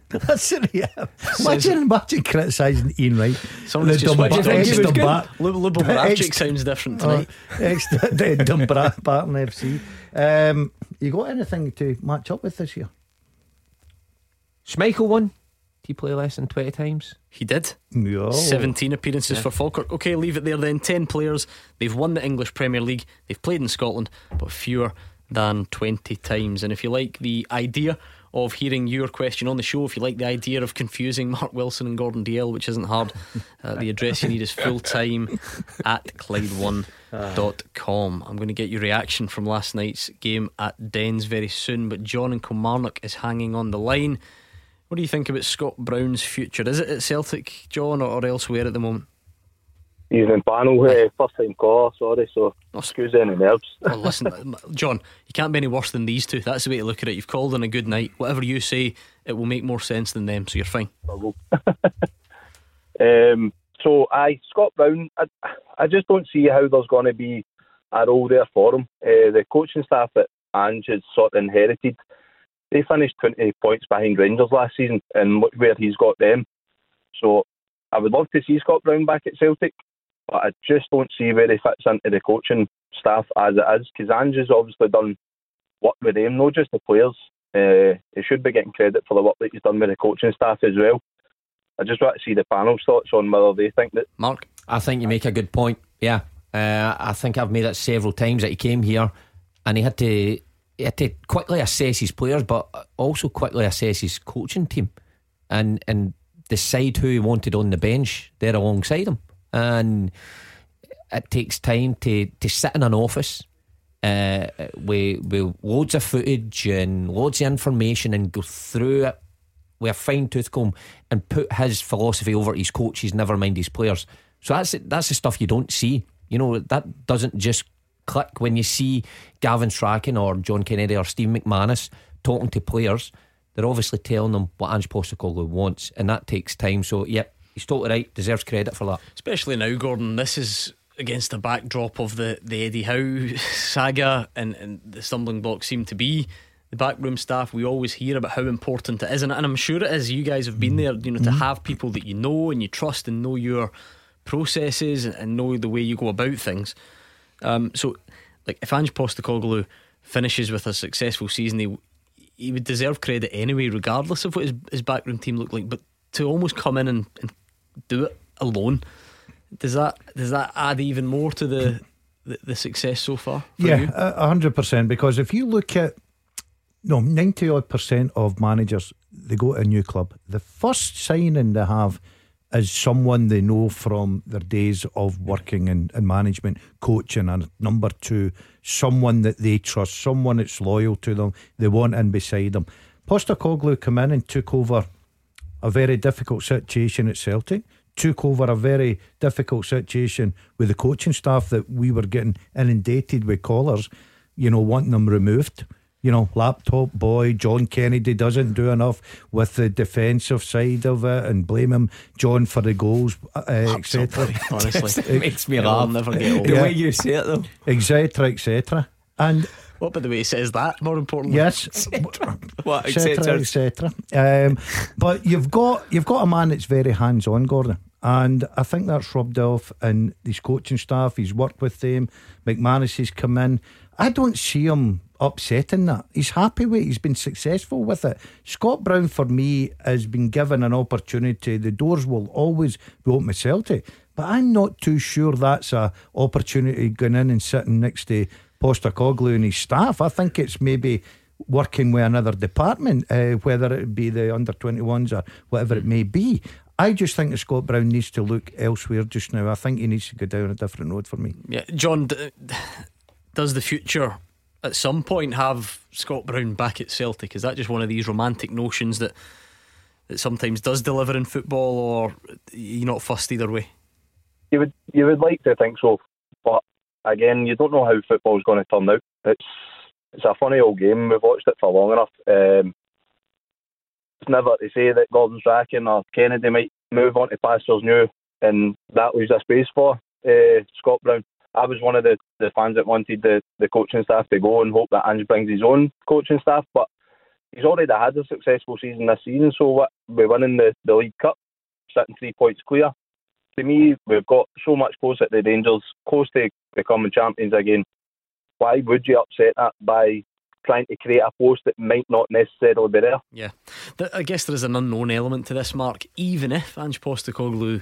That's it, yeah. Imagine, imagine criticising Ian Wright. Someone's The just went, Dumbar- "Do you think he was good?" Dumbar- Lub- Lub- ex- Lubomiracic sounds different tonight. Oh, ex- the Dumbarton FC. Um, you got anything to match up with this year? Schmeichel won. Did he play less than 20 times? He did. No. 17 appearances Yeah. for Falkirk. Okay, leave it there then. 10 players. They've won the English Premier League. They've played in Scotland, but fewer than 20 times. And if you like the idea of hearing your question on the show, if you like the idea of confusing Mark Wilson and Gordon Dalziel, which isn't hard, uh, the address you need is fulltime at Clyde1.com. I'm going to get your reaction from last night's game at Dens very soon, but John and Kilmarnock is hanging on the line. What do you think about Scott Brown's future? Is it at Celtic, John, or elsewhere at the moment? He's in panel, uh, first time caller, sorry, so excuse any nerves. Well, listen, John, you can't be any worse than these two. That's the way to look at it. You've called on a good night. Whatever you say, it will make more sense than them, so you're fine. Um, so, I Scott Brown, I, I just don't see how there's going to be a role there for him. Uh, the coaching staff that Ange has sort of inherited, they finished 20 points behind Rangers last season, and look where he's got them. So, I would love to see Scott Brown back at Celtic, but I just don't see where he fits into the coaching staff as it is, because Ange has obviously done work with them, not just the players. Uh, he should be getting credit for the work that he's done with the coaching staff as well. I just want to see the panel's thoughts on whether they think that. Mark? I think you make a good point. Yeah. Uh, I think I've made it several times that he came here and he had to he had to quickly assess his players, but also quickly assess his coaching team and and decide who he wanted on the bench there alongside him. And it takes time to, to sit in an office uh, with, with loads of footage and loads of information and go through it with a fine tooth comb and put his philosophy over his coaches, never mind his players. So that's that's the stuff you don't see. You know that doesn't just click when you see Gavin Strachan or John Kennedy or Steve McManus talking to players. They're obviously telling them what Ange Postecoglou wants, and that takes time. So, yep, he's totally right. Deserves credit for that. Especially now, Gordon, this is against the backdrop of the, the Eddie Howe saga and, and the stumbling block seemed to be the backroom staff. We always hear about how important it is, and, and I'm sure it is. You guys have been there, you know, to mm-hmm. have people that you know and you trust and know your processes and, and know the way you go about things. Um, so, like, if Ange Postecoglou finishes with a successful season, he, he would deserve credit anyway, regardless of what his, his backroom team looked like. But to almost come in and, and do it alone, does that does that add even more to the the, the success so far? for Yeah, hundred percent. Because if you look at no ninety odd percent of managers, they go to a new club. The first signing they have is someone they know from their days of working in, in management, coaching, and number two, someone that they trust, someone that's loyal to them, they want in beside them. Postecoglou came in and took over a very difficult situation at Celtic, took over a very difficult situation with the coaching staff that we were getting inundated with callers, you know, wanting them removed. You know, laptop boy, John Kennedy doesn't do enough with the defensive side of it and blame him, John, for the goals, uh, etc. honestly. It makes me laugh. never get old. The way you say it, though. Etc., etc. And What by the way he says that? More importantly, Yes, What, etc., etc. Um, but you've got you've got a man that's very hands on, Gordon, and I think that's rubbed off in his coaching staff. He's worked with them. McManus has come in. I don't see him upsetting that. He's happy with it. He's been successful with it. Scott Brown, for me, has been given an opportunity. The doors will always be open with Celtic, but I'm not too sure that's a opportunity going in and sitting next to Postecoglou and his staff. I think it's maybe working with another department, uh, whether it be the under 21s or whatever it may be. I just think that Scott Brown needs to look elsewhere just now. I think he needs to go down a different road for me. Yeah, John, does the future at some point have Scott Brown back at Celtic? Is that just one of these romantic notions that that sometimes does deliver in football, or you're not fussed either way? You would you would like to think so, but again, you don't know how football's going to turn out. It's it's a funny old game. We've watched it for long enough. Um, it's never to say that Gordon Strachan or Kennedy might move on to Pastures New, and that leaves a space for uh, Scott Brown. I was one of the, the fans that wanted the, the coaching staff to go and hope that Ange brings his own coaching staff, but he's already had a successful season this season. So what we're winning the, the League Cup, sitting three points clear. To me, we've got so much close at the Rangers, close to becoming champions again. Why would you upset that by trying to create a post that might not necessarily be there? Yeah, I guess there is an unknown element to this, Mark. Even if Ange Postecoglou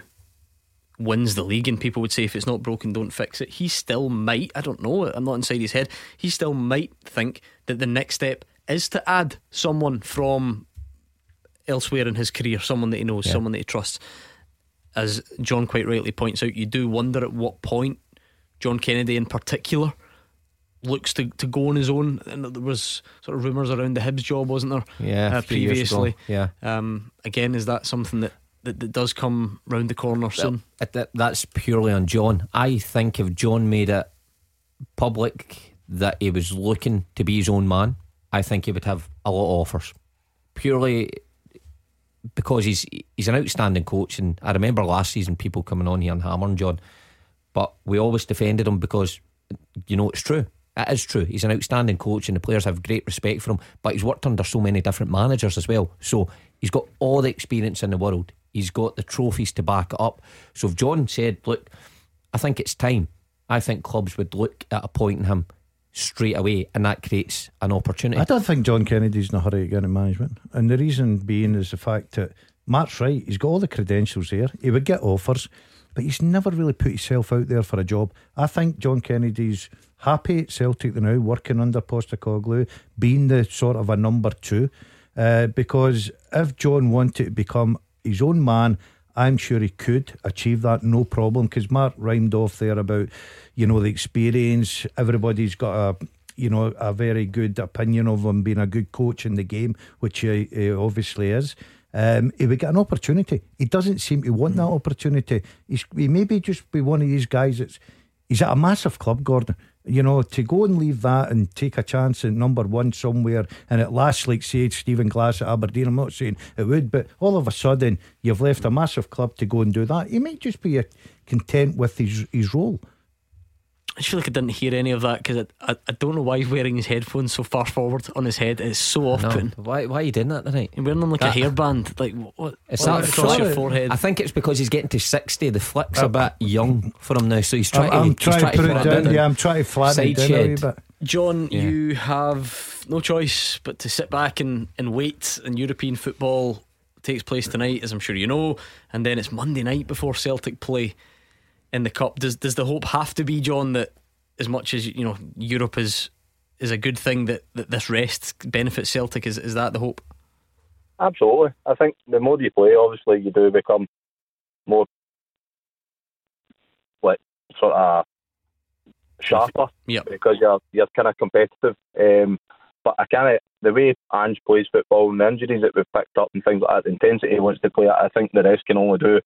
wins the league, and people would say if it's not broken, don't fix it. He still might, I don't know, I'm not inside his head, he still might think that the next step is to add someone from elsewhere in his career, someone that he knows, yeah. someone that he trusts. As John quite rightly points out, you do wonder at what point John Kennedy in particular looks to, to go on his own. And there was sort of rumours around the Hibs job, wasn't there? Yeah, uh, previously. Yeah. Um, again, is that something that that, that does come round the corner soon. That, that's purely on John. I think if John made it public that he was looking to be his own man, I think he would have a lot of offers. Purely because he's he's an outstanding coach, and I remember last season people coming on here and hammering John, but we always defended him because you know it's true. It is true. He's an outstanding coach, and the players have great respect for him. But he's worked under so many different managers as well, so he's got all the experience in the world. He's got the trophies to back it up. So if John said, look, I think it's time, I think clubs would look at appointing him straight away, and that creates an opportunity. I don't think John Kennedy's in a hurry to get into management. And the reason being is the fact that Mark's right, he's got all the credentials there. He would get offers, but he's never really put himself out there for a job. I think John Kennedy's happy at Celtic the now, working under Postecoglou, being the sort of a number two. Uh, because if John wanted to become his own man, I'm sure he could achieve that no problem. Because Mark rhymed off there about, you know, the experience. Everybody's got a, you know, a very good opinion of him being a good coach in the game, which he, he obviously is. Um, he would get an opportunity. He doesn't seem to want that opportunity. He's, he maybe just be one of these guys that's he's at a massive club, Gordon. You know, to go and leave that and take a chance at number one somewhere, and it lasts like say Stephen Glass at Aberdeen. I'm not saying it would, but all of a sudden you've left a massive club to go and do that. He might just be content with his his role. I feel like I didn't hear any of that because I, I, I, don't know why he's wearing his headphones so far forward on his head. It's so off putting. Why, why are you doing that tonight? You're wearing them like that, a hairband. Like, what? It's what, across your forehead. I think it's because he's getting to 60. The flick's uh, a bit young for him now. So he's trying, I'm, to, I'm trying to put it down. down. Yeah, I'm trying to flatten it down a wee bit. John, yeah. you have no choice but to sit back and, and wait. And European football takes place tonight, as I'm sure you know. And then it's Monday night before Celtic play in the Cup. Does, does the hope have to be, John, that as much as you know Europe is is a good thing that, that this rest benefits Celtic is is that the hope absolutely I think the more you play obviously you do become more like sort of sharper yep. because you're you're kind of competitive um, but I kind of the way Ange plays football and the injuries that we've picked up and things like that the intensity he wants to play I think the rest can only do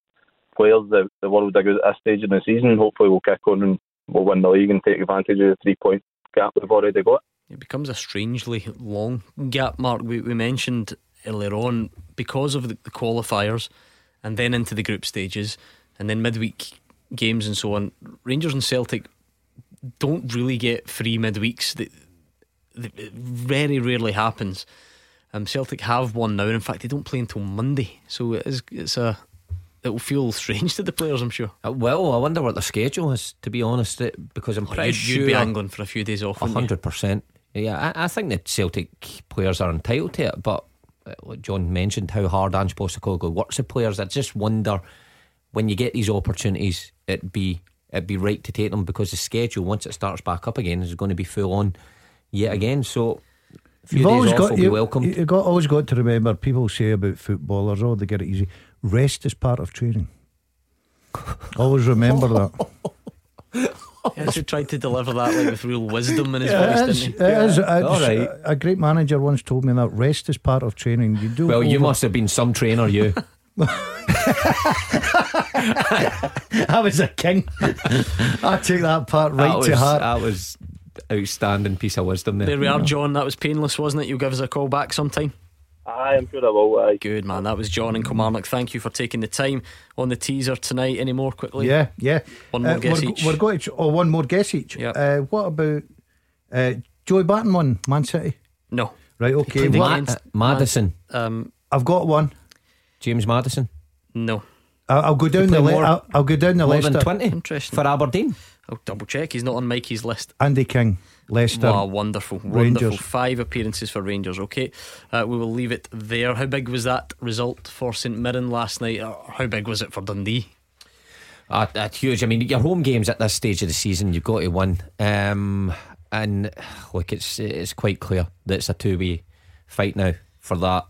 players the, the world are good at this stage in the season hopefully we'll kick on and we'll win the league and take advantage of the three point gap we've already got. It becomes a strangely long gap, Mark. We, we mentioned earlier on because of the, the qualifiers and then into the group stages and then midweek games and so on. Rangers and Celtic don't really get free midweeks. That, it very rarely happens. Um, Celtic have one now, in fact, they don't play until Monday, so it is, it's a it will feel strange to the players, I'm sure. Uh, well, I wonder what the schedule is, to be honest, it, because I'm oh, pretty you'd, sure. You'd be angling for a few days off. 100%. Yeah, I, I, think the Celtic players are entitled to it, but uh, John mentioned how hard Ange Postecoglou works the players. I just wonder when you get these opportunities, it'd be it'd be right to take them because the schedule once it starts back up again is going to be full on yet again. So You've always got you, You've got, always got to remember. People say about footballers, oh, they get it easy. Rest is part of training. always remember that. Yes, he tried to deliver that like with real wisdom in his Yeah, voice, didn't he? it is, it's- All right. A great manager once told me that rest is part of training. You do. Well, you must have been some trainer, you. I was a king. I took that part right that, was, to heart. that was outstanding piece of wisdom there. There we are, John. That was painless, wasn't it? You'll give us a call back sometime. Aye, I'm sure I will. Aye. Good man. That was John and Kilmarnock. Thank you for taking the time on the teaser tonight. Any more quickly? Yeah, yeah. One more Uh, guess we're, each. We're going to. Oh, one more guess each. Yep. Uh, what about uh, Joey Barton won Man City? No. Right. Okay. What, against- Uh, Madison. Um, I've got one. James Madison. no. I'll, I'll go down the. Le- more- I'll, I'll go down the More list. than 20 Interesting. for Aberdeen. I'll double check. He's not on Mikey's list. Andy King, Leicester. Wow, wonderful, wonderful. Five appearances for Rangers. Okay, uh, we will leave it there. How big was that result for St Mirren last night? Or how big was it for Dundee? Uh, that's huge. I mean, your home games at this stage of the season, you've got to win. Um, and look, it's it's quite clear that it's a two way fight now for that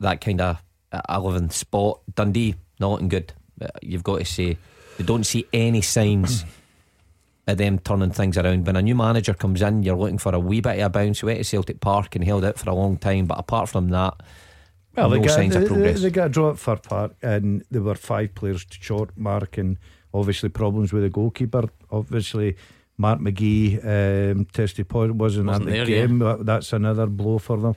that kind of eleventh spot. Dundee not looking good. Uh, You've got to say they don't see any signs of them turning things around. When a new manager comes in, you're looking for a wee bit of a bounce. We went to Celtic Park and held it for a long time, but apart from that, Well, no they, got, signs they, of progress. They, they got a draw at Fir Park, and there were five players to short. Mark and obviously problems with the goalkeeper. Obviously, Mark McGhee um, tested positive, wasn't, Wasn't at the there, game. That- That's another blow for them.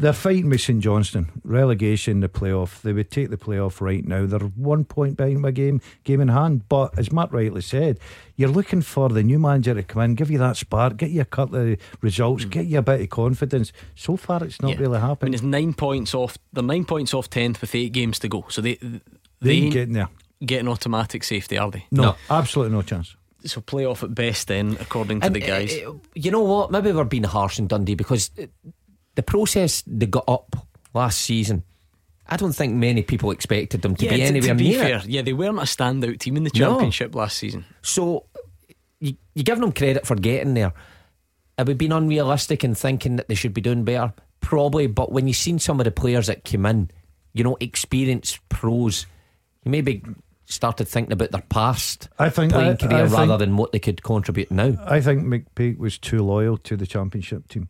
They're fighting with St Johnstone. Relegation, the playoff. They would take the playoff right now. They're one point behind my game, game in hand. But as Matt rightly said, you're looking for the new manager to come in, give you that spark, get you a couple of results, get you a bit of confidence. So far, it's not Mm. Yeah. really I mean, it's nine points off. They're nine points off tenth with eight games to go. So they they, They ain't ain't getting there. getting automatic safety, are they? No, No. absolutely no chance. So play off at best then, according to And, the guys. uh, you know what? Maybe we're being harsh on Dundee because uh, the process they got up last season, I don't think many people expected them to yeah, be to- anywhere to be near. fair, yeah, they weren't a standout team in the No. championship last season. So you, you give them credit for getting there. It would been unrealistic in thinking that they should be doing better, probably. But when you've seen some of the players that came in, you know, experienced pros, you maybe started thinking about their past I think playing I- career I think- rather than what they could contribute now. I think McPake was too loyal to the championship team.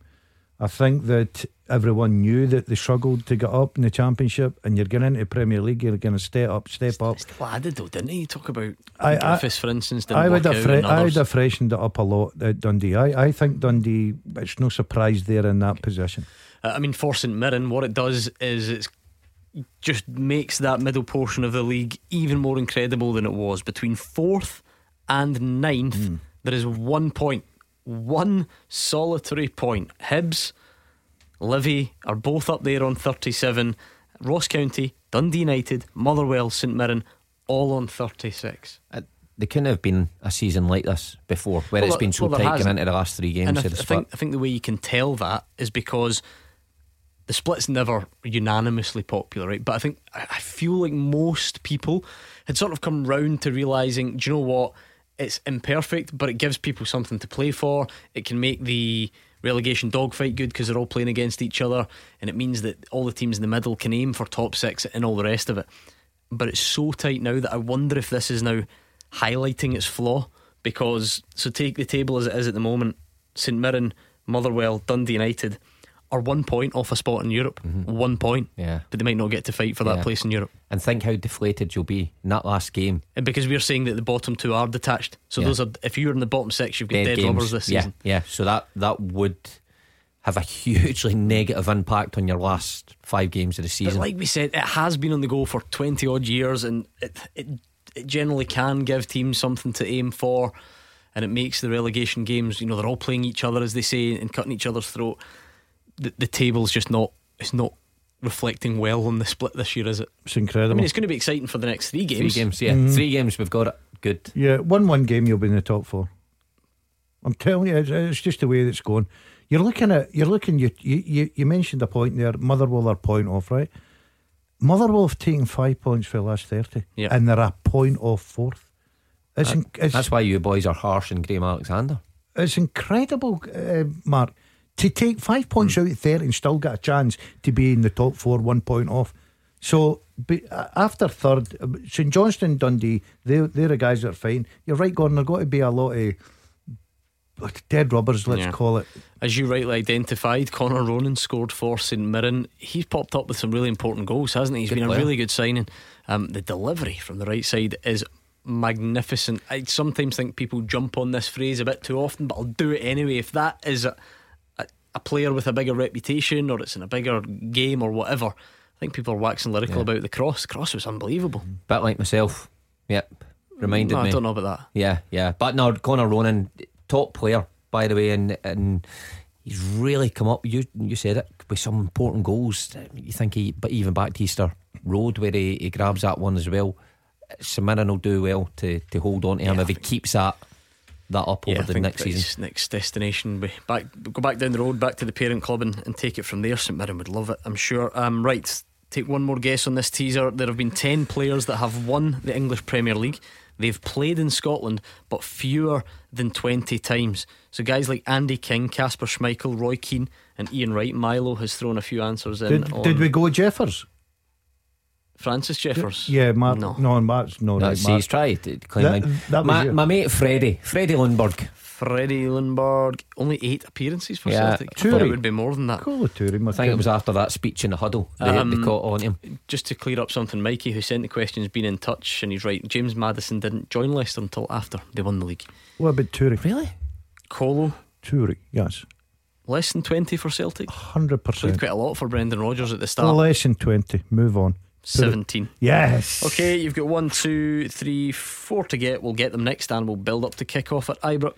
I think that everyone knew that they struggled to get up in the championship, and you're getting into Premier League, you're going to step up, step up. Still added though, didn't he? You talk about I- I- for instance. Didn't I would have, fre- I would have freshened it up a lot at Dundee. I, I think Dundee. It's no surprise they're in that position. Uh, I mean, for St Mirren, what it does is it's just makes that middle portion of the league even more incredible than it was. Between fourth and ninth, Hmm. there is one point, one solitary point. Hibs, Livy are both up there on 37. Ross County, Dundee United, Motherwell, St Mirren, all on 36. Uh, There couldn't have been a season like this before, where Well, it's been so well, tight going into the last three games And I, th- I split. think I think the way you can tell that is because the split's never unanimously popular, right? But I think I I feel like most people had sort of come round to realizing, do you know what? It's imperfect, but it gives people something to play for. It can make the relegation dogfight good because they're all playing against each other, and it means that all the teams in the middle can aim for top six and all the rest of it. But it's so tight now that I wonder if this is now highlighting its flaw because so take the table as it is at the moment St Mirren, Motherwell, Dundee United are one point off a spot in Europe. Mm-hmm. One point. Yeah. But they might not get to fight for that Yeah. place in Europe. And think how deflated you'll be in that last game. And because we're saying that the bottom two are detached. So Yeah. those are if you're in the bottom six, you've got Dead dead, games. rubbers this season. Yeah, yeah. So that that would have a hugely negative impact on your last five games of the But season. like we said, it has been on the go for twenty odd years and it it it generally can give teams something to aim for and it makes the relegation games, you know, they're all playing each other as they say and cutting each other's throat. The the table's just not it's not reflecting well on the split this year, is it? It's incredible. I mean it's gonna be exciting for the next three games. Three games, yeah. Mhm. Three games, we've got it. Good. Yeah, one one game you'll be in the top four. I'm telling you, it's, it's just the way it's going. You're looking at you're looking you you you, you mentioned a point there. Motherwell are point off, right? Motherwell have taken five points for the last thirty, Yeah. and they're a point off fourth. It's, in, it's That's why you boys are harsh on Graham Alexander. it's incredible, uh, Mark, to take five points Hmm. out of 30 and still get a chance to be in the top four, one point off. So after third, St Johnstone, Dundee, they, they're the guys that are fine. You're right, Gordon, there's got to be a lot of dead rubbers, let's Yeah. call it. As you rightly identified, Connor Ronan scored for St Mirren. He's popped up with some really important goals, hasn't he? He's Good been player. a really good signing. Um, the delivery from the right side is magnificent. I sometimes think people jump on this phrase a bit too often, but I'll do it anyway. If that is a, a, player with a bigger reputation or it's in a bigger game or whatever, I think people are waxing lyrical Yeah. about the cross. Cross was unbelievable. Bit like myself. Yep. Reminded No, me. I don't know about that. Yeah, yeah. But no, Connor Ronan, top player, by the way, and and he's really come up. You you said it with some important goals. You think he, but even back to Easter Road where he, he grabs that one as well. St Mirren will do well to, to hold on to him Yeah, if he keeps that that up Yeah, I over the think next season. next destination. Be back go back down the road back to the parent club and, and take it from there. St Mirren would love it I'm sure. Um, right take one more guess on this teaser. There have been 10 players that have won the English Premier League. They've played in Scotland but fewer than 20 times. So guys like Andy King Kasper Schmeichel Roy Keane and Ian Wright Milo has thrown a few answers in Did, on did we go Jeffers? Francis Jeffers Yeah, Mark. No. No, Mark's no. That's right, he's tried to climb That- in. that my, my mate Freddie, Freddie Ljungberg. Freddie Ljungberg only 8 appearances for Yeah, Celtic I thought Touré. it would be more than that Call it to. I think it was after that speech in the huddle they, Um, they caught on him. just to clear up something, Mikey, who sent the questions, been in touch, and he's right. James Madison didn't join Leicester until after they won the league. What about Touré? Really? Kolo, Touré, yes. less than 20 for Celtic. 100%. Played quite a lot for Brendan Rodgers at the start. Less than 20. Move on. 17. Yes. Okay, you've got one, two, three, four to get. We'll get them next, and we'll build up to kick off at Ibrox.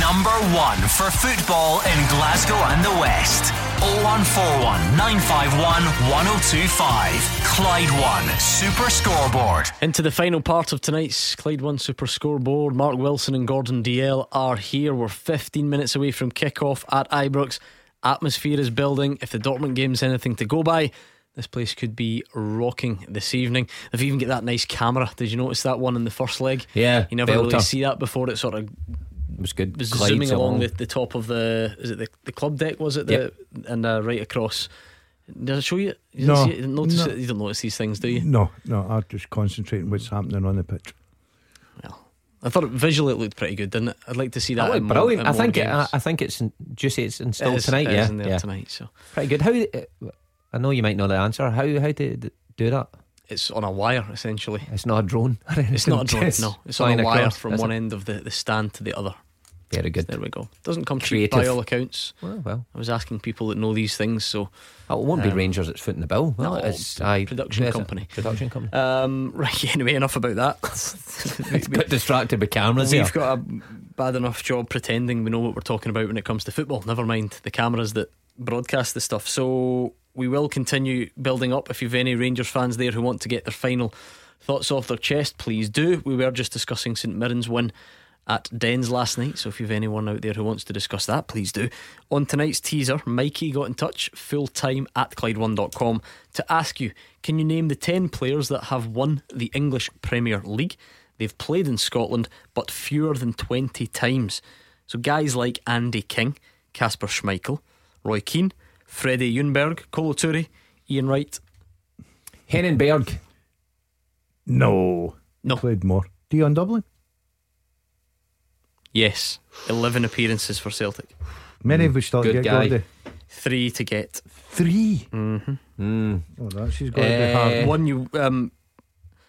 Number one for football in Glasgow and the West. 0141 951 1025. Clyde One Super Scoreboard. Into the final part of tonight's Clyde One Super Scoreboard. Mark Wilson and Gordon Dalziel are here. We're 15 minutes away from kick-off at Ibrox. Atmosphere is building. If the Dortmund game's anything to go by, this place could be rocking this evening. They've even got that nice camera. Did you notice that one in the first leg? Yeah, You never really see that before. It sort of It was good. was zooming along the, the top of the is it the, the club deck was it the Yep. and uh, right across did I show you? You No, see it? You didn't notice no. it? You don't notice these things, do you? No, no, I'm just concentrating what's happening on the pitch. Well, I thought visually it looked pretty good, didn't it? I'd like to see that. That more- brilliant. in I more think it, I. I think it's juicy. It's installed It is- tonight. it yeah, is in there yeah. tonight. So Pretty good. How? uh, I know you might know the answer. How? How to do that? it's on a wire essentially. It's not a drone. It's not a drone. anything. No, it's on a wire across, from one it? end of the, the stand to the other. Very good. There we go. Doesn't come cheap by all accounts. Well, well. I was asking people that know these things, so Oh, it won't be Um, Rangers that's footing the bill. Well, no, it's aye, production company. Production company. um, right. Anyway, enough about that. Got distracted with cameras We've here. got a bad enough job pretending we know what we're talking about when it comes to football. Never mind the cameras that broadcast the stuff. So we will continue building up. If you've any Rangers fans there who want to get their final thoughts off their chest, please do. We were just discussing St Mirren's win at Dens last night. So if you've anyone out there who wants to discuss that, please do. On tonight's teaser, Mikey got in touch full time at Clyde1.com to ask you can you name the 10 players that have won the English Premier League? They've played in Scotland, but fewer than 20 times. So guys like Andy King, Kasper Schmeichel, Roy Keane, Freddie Ljungberg, Kolo Touré, Ian Wright. Hennenberg. No. No. Played more. Dion Dublin? Yes, 11 appearances for Celtic. Many of us still good get guy. Gordy. Three to get. 3 Mm-hmm. Mm. Oh, that she's got to be hard. One you, um,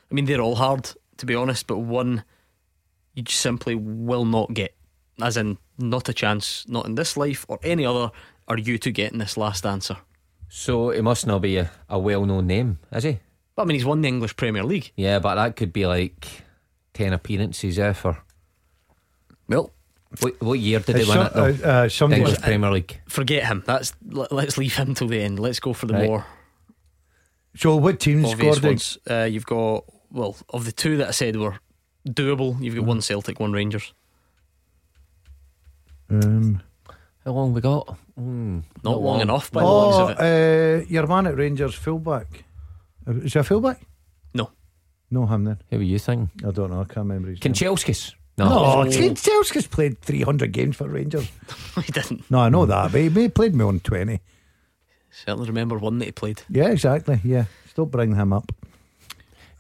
I mean, they're all hard to be honest, but one you just simply will not get. As in, not a chance, not in this life or any other, are you to get in this last answer. So it must not be a, a well known name, is he? But I mean, he's won the English Premier League. Yeah, but that could be like 10 appearances there for. Well, What, what year did he It's win it though? uh, uh, somebody- English Premier League. forget him. That's let- let's leave him till the end. Let's go for the Right. more So what teams obvious Gordy? ones. Uh, you've got well of the two that I said were doable. You've got one Celtic, one Rangers. Um, How long we got? Mm, Not long enough by the looks oh, of it. uh, your man at Rangers, fullback. Uh, Is he a fullback? No. No, him then. Who were you thinking? I don't know. I can't remember his name. Kanchelskis? No, Oh. Chelsea's played 300 games for Rangers. he didn't. No, I know that, but he he played me on 20. Certainly remember one that he played. Yeah, exactly. Yeah. Still bring him up.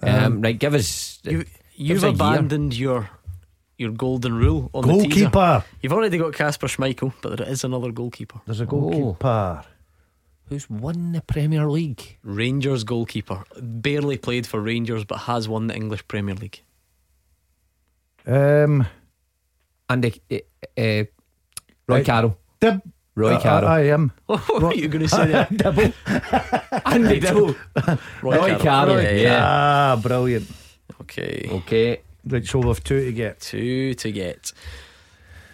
Um, right, give us. You, you've us a year. abandoned your your golden rule on the teaser. Goalkeeper. You've already got Kasper Schmeichel, but there is another goalkeeper. There's a goalkeeper. Who's won the Premier League? Rangers goalkeeper. Barely played for Rangers, but has won the English Premier League. Um, and uh, uh, Roy Uh, Carroll. Dib. Roy Uh, Carroll. I am. what are you going to say there? Dibble. Andy Dibble. Roy, Roy Carroll. Carroll, Yeah, yeah. yeah. Ah, brilliant. Okay. Okay. Right, so we've two to get. Two to get.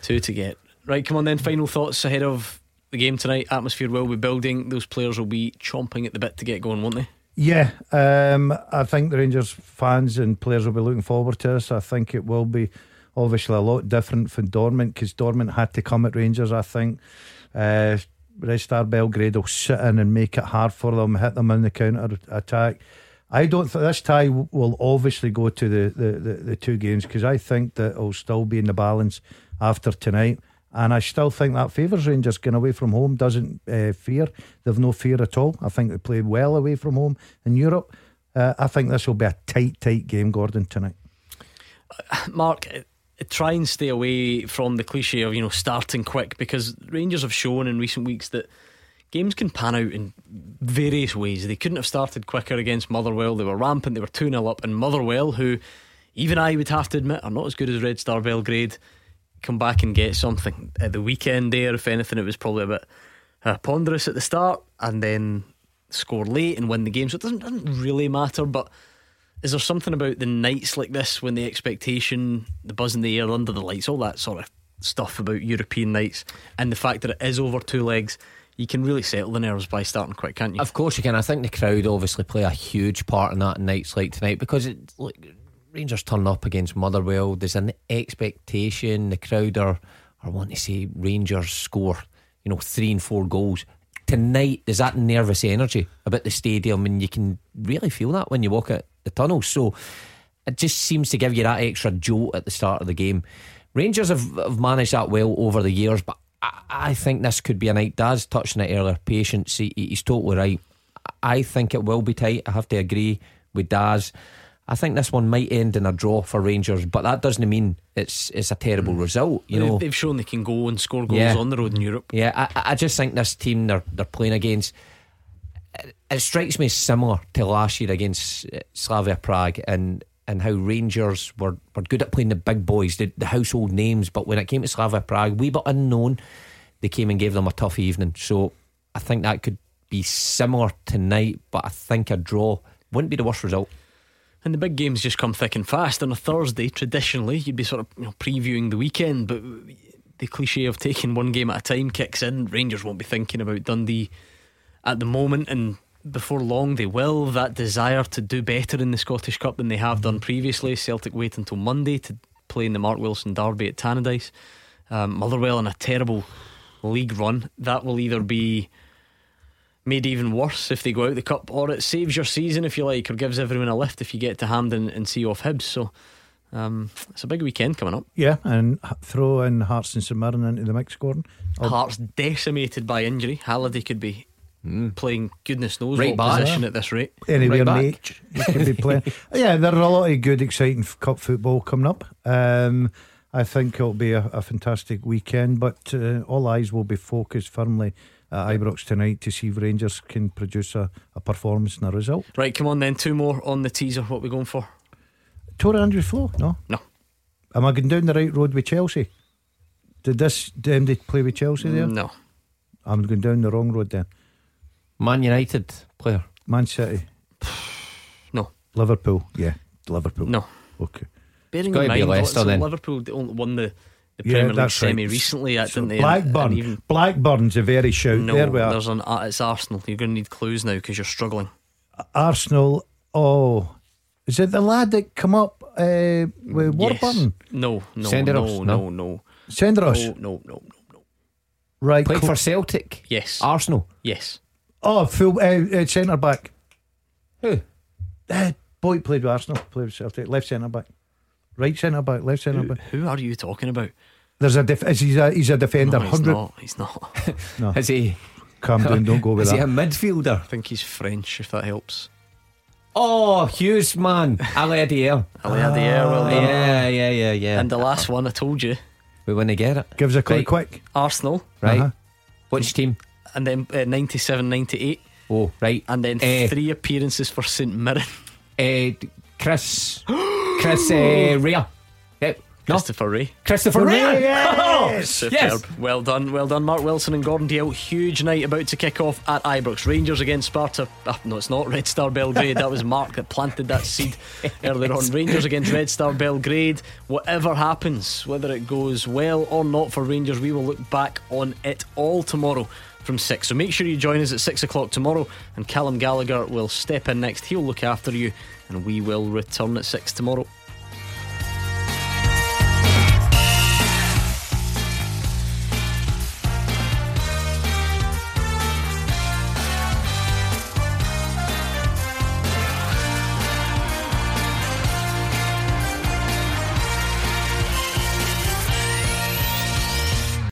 Two to get. Right, come on then. Final thoughts ahead of the game tonight. Atmosphere will be building. Those players will be chomping at the bit to get going, won't they? Yeah, um, I think the Rangers fans and players will be looking forward to this. I think it will be obviously a lot different from Dortmund because Dortmund had to come at Rangers. I think uh, Red Star Belgrade will sit in and make it hard for them, hit them in the counter attack. I don't think this tie will obviously go to the, the, the, the two games because I think that it'll still be in the balance after tonight. And I still think that favours Rangers going away from home, doesn't uh, fear. They've no fear at all. I think they play well away from home in Europe. Uh, I think this will be a tight, tight game, Gordon, tonight. Mark, uh, try and stay away from the cliche of you know starting quick because Rangers have shown in recent weeks that games can pan out in various ways. They couldn't have started quicker against Motherwell. They were rampant. They were two 0 up, and Motherwell, who even I would have to admit are not as good as Red Star Belgrade, come back and get something at the weekend. There, if anything, it was probably a bit uh, ponderous at the start, and then score late and win the game. So it doesn't doesn't really matter, but. Is there something about the nights like this when the expectation, the buzz in the air under the lights, all that sort of stuff about European nights, and the fact that it is over two legs, you can really settle the nerves by starting quick, can't you? Of course you can. I think the crowd obviously play a huge part in that nights like tonight because it, look, Rangers turn up against Motherwell. There's an expectation. The crowd are, are wanting to see Rangers score, you know, three and four goals. Tonight, there's that nervous energy about the stadium, and you can really feel that when you walk out the tunnel. So it just seems to give you that extra jolt at the start of the game. Rangers have, have managed that well over the years, but I, I think this could be a night. Daz touched on it earlier. Patience, he, he's totally right. I think it will be tight. I have to agree with Daz. I think this one might end in a draw for Rangers, but that doesn't mean it's it's a terrible hmm. result. You They've- know, they've shown they can go and score goals Yeah. on the road in Europe. yeah, I, I just think this team they're they're playing against. It, it strikes me similar to last year against Slavia Prague and and how Rangers were, were good at playing the big boys, the, the household names. But when it came to Slavia Prague, wee bit unknown, they came and gave them a tough evening. So I think that could be similar tonight. But I think a draw wouldn't be the worst result. And the big games just come thick and fast. On a Thursday, traditionally, you'd be sort of you know, previewing the weekend, but the cliche of taking one game at a time kicks in. Rangers won't be thinking about Dundee at the moment, and before long they will. That desire to do better in the Scottish Cup than they have done previously. Celtic wait until Monday to play in the Mark Wilson Derby at Tannadice. Um, Motherwell in a terrible league run. That will either be made even worse if they go out the cup, or it saves your season if you like, or gives everyone a lift if you get to Hampden and see off Hibs. So um, it's a big weekend coming up. Yeah, and throw in Hearts and St Mirren into the mix, Gordon. I'll- Hearts decimated by injury. Halliday could be playing goodness knows Right what back. position at this rate. Anywhere Right back. in H, you could be playing. yeah, there are a lot of good, exciting cup football coming up. Um, I think it'll be a, a fantastic weekend, but uh, all eyes will be focused firmly at Ibrox tonight to see if Rangers can produce a, a performance and a result. Right, come on then. Two more on the teaser. What we going for? Tore André Flo? No. No. Am I going down the right road with Chelsea? Did this them they play with Chelsea there? No. I'm going down the wrong road then. Man United player. Man City. No. Liverpool. Yeah. Liverpool. No. Okay. Bearing gotta in be mind, Leicester so then. Liverpool only won the, the Yeah, Premier League that's right. semi recently, So didn't they? Blackburn. Even Blackburn's a very shout. no, there we are. there's an uh, it's Arsenal. You're going to need clues now because you're struggling. Arsenal. Oh, is it the lad that come up uh, with Yes. Warburton? No, no, Send it no, no, no. no, Senderos. no, no, no, no, no. Right. Played cool. for Celtic. Yes, Arsenal. yes. Oh, full uh, uh, centre back. Who? Uh, boy played with Arsenal. Played with Celtic. Left centre back. Right centre back. Left centre back. who are you talking about? There's a def- is he's a he's a defender. No, he's Hundred. not. He's not. No. Is he? Calm down. Don't go with Is he a midfielder? I think he's French. If that helps. Oh, Hughes, man. Aliadière. Ali Adair, well done. Yeah, yeah, yeah, yeah. And the last one, I told you. we want to get it. Give us a quick, Right. quick. Arsenal. Right. Uh-huh. Which team? And then uh, 97 98. Oh, right. And then Eh. three appearances for St Mirren. Uh, Chris. Chris uh, Wreh. Yep. No. Christopher Wreh. Christopher Wreh. Yes. Superb. Yes. Well done, well done, Mark Wilson and Gordon Dalziel. Huge night about to kick off at Ibrox. Rangers against Sparta. Ah, no, it's not Red Star Belgrade. that was Mark that planted that seed earlier on. Rangers against Red Star Belgrade. Whatever happens, whether it goes well or not for Rangers, we will look back on it all tomorrow from six. So make sure you join us at six o'clock tomorrow, and Callum Gallagher will step in next. He'll look after you, and we will return at six tomorrow.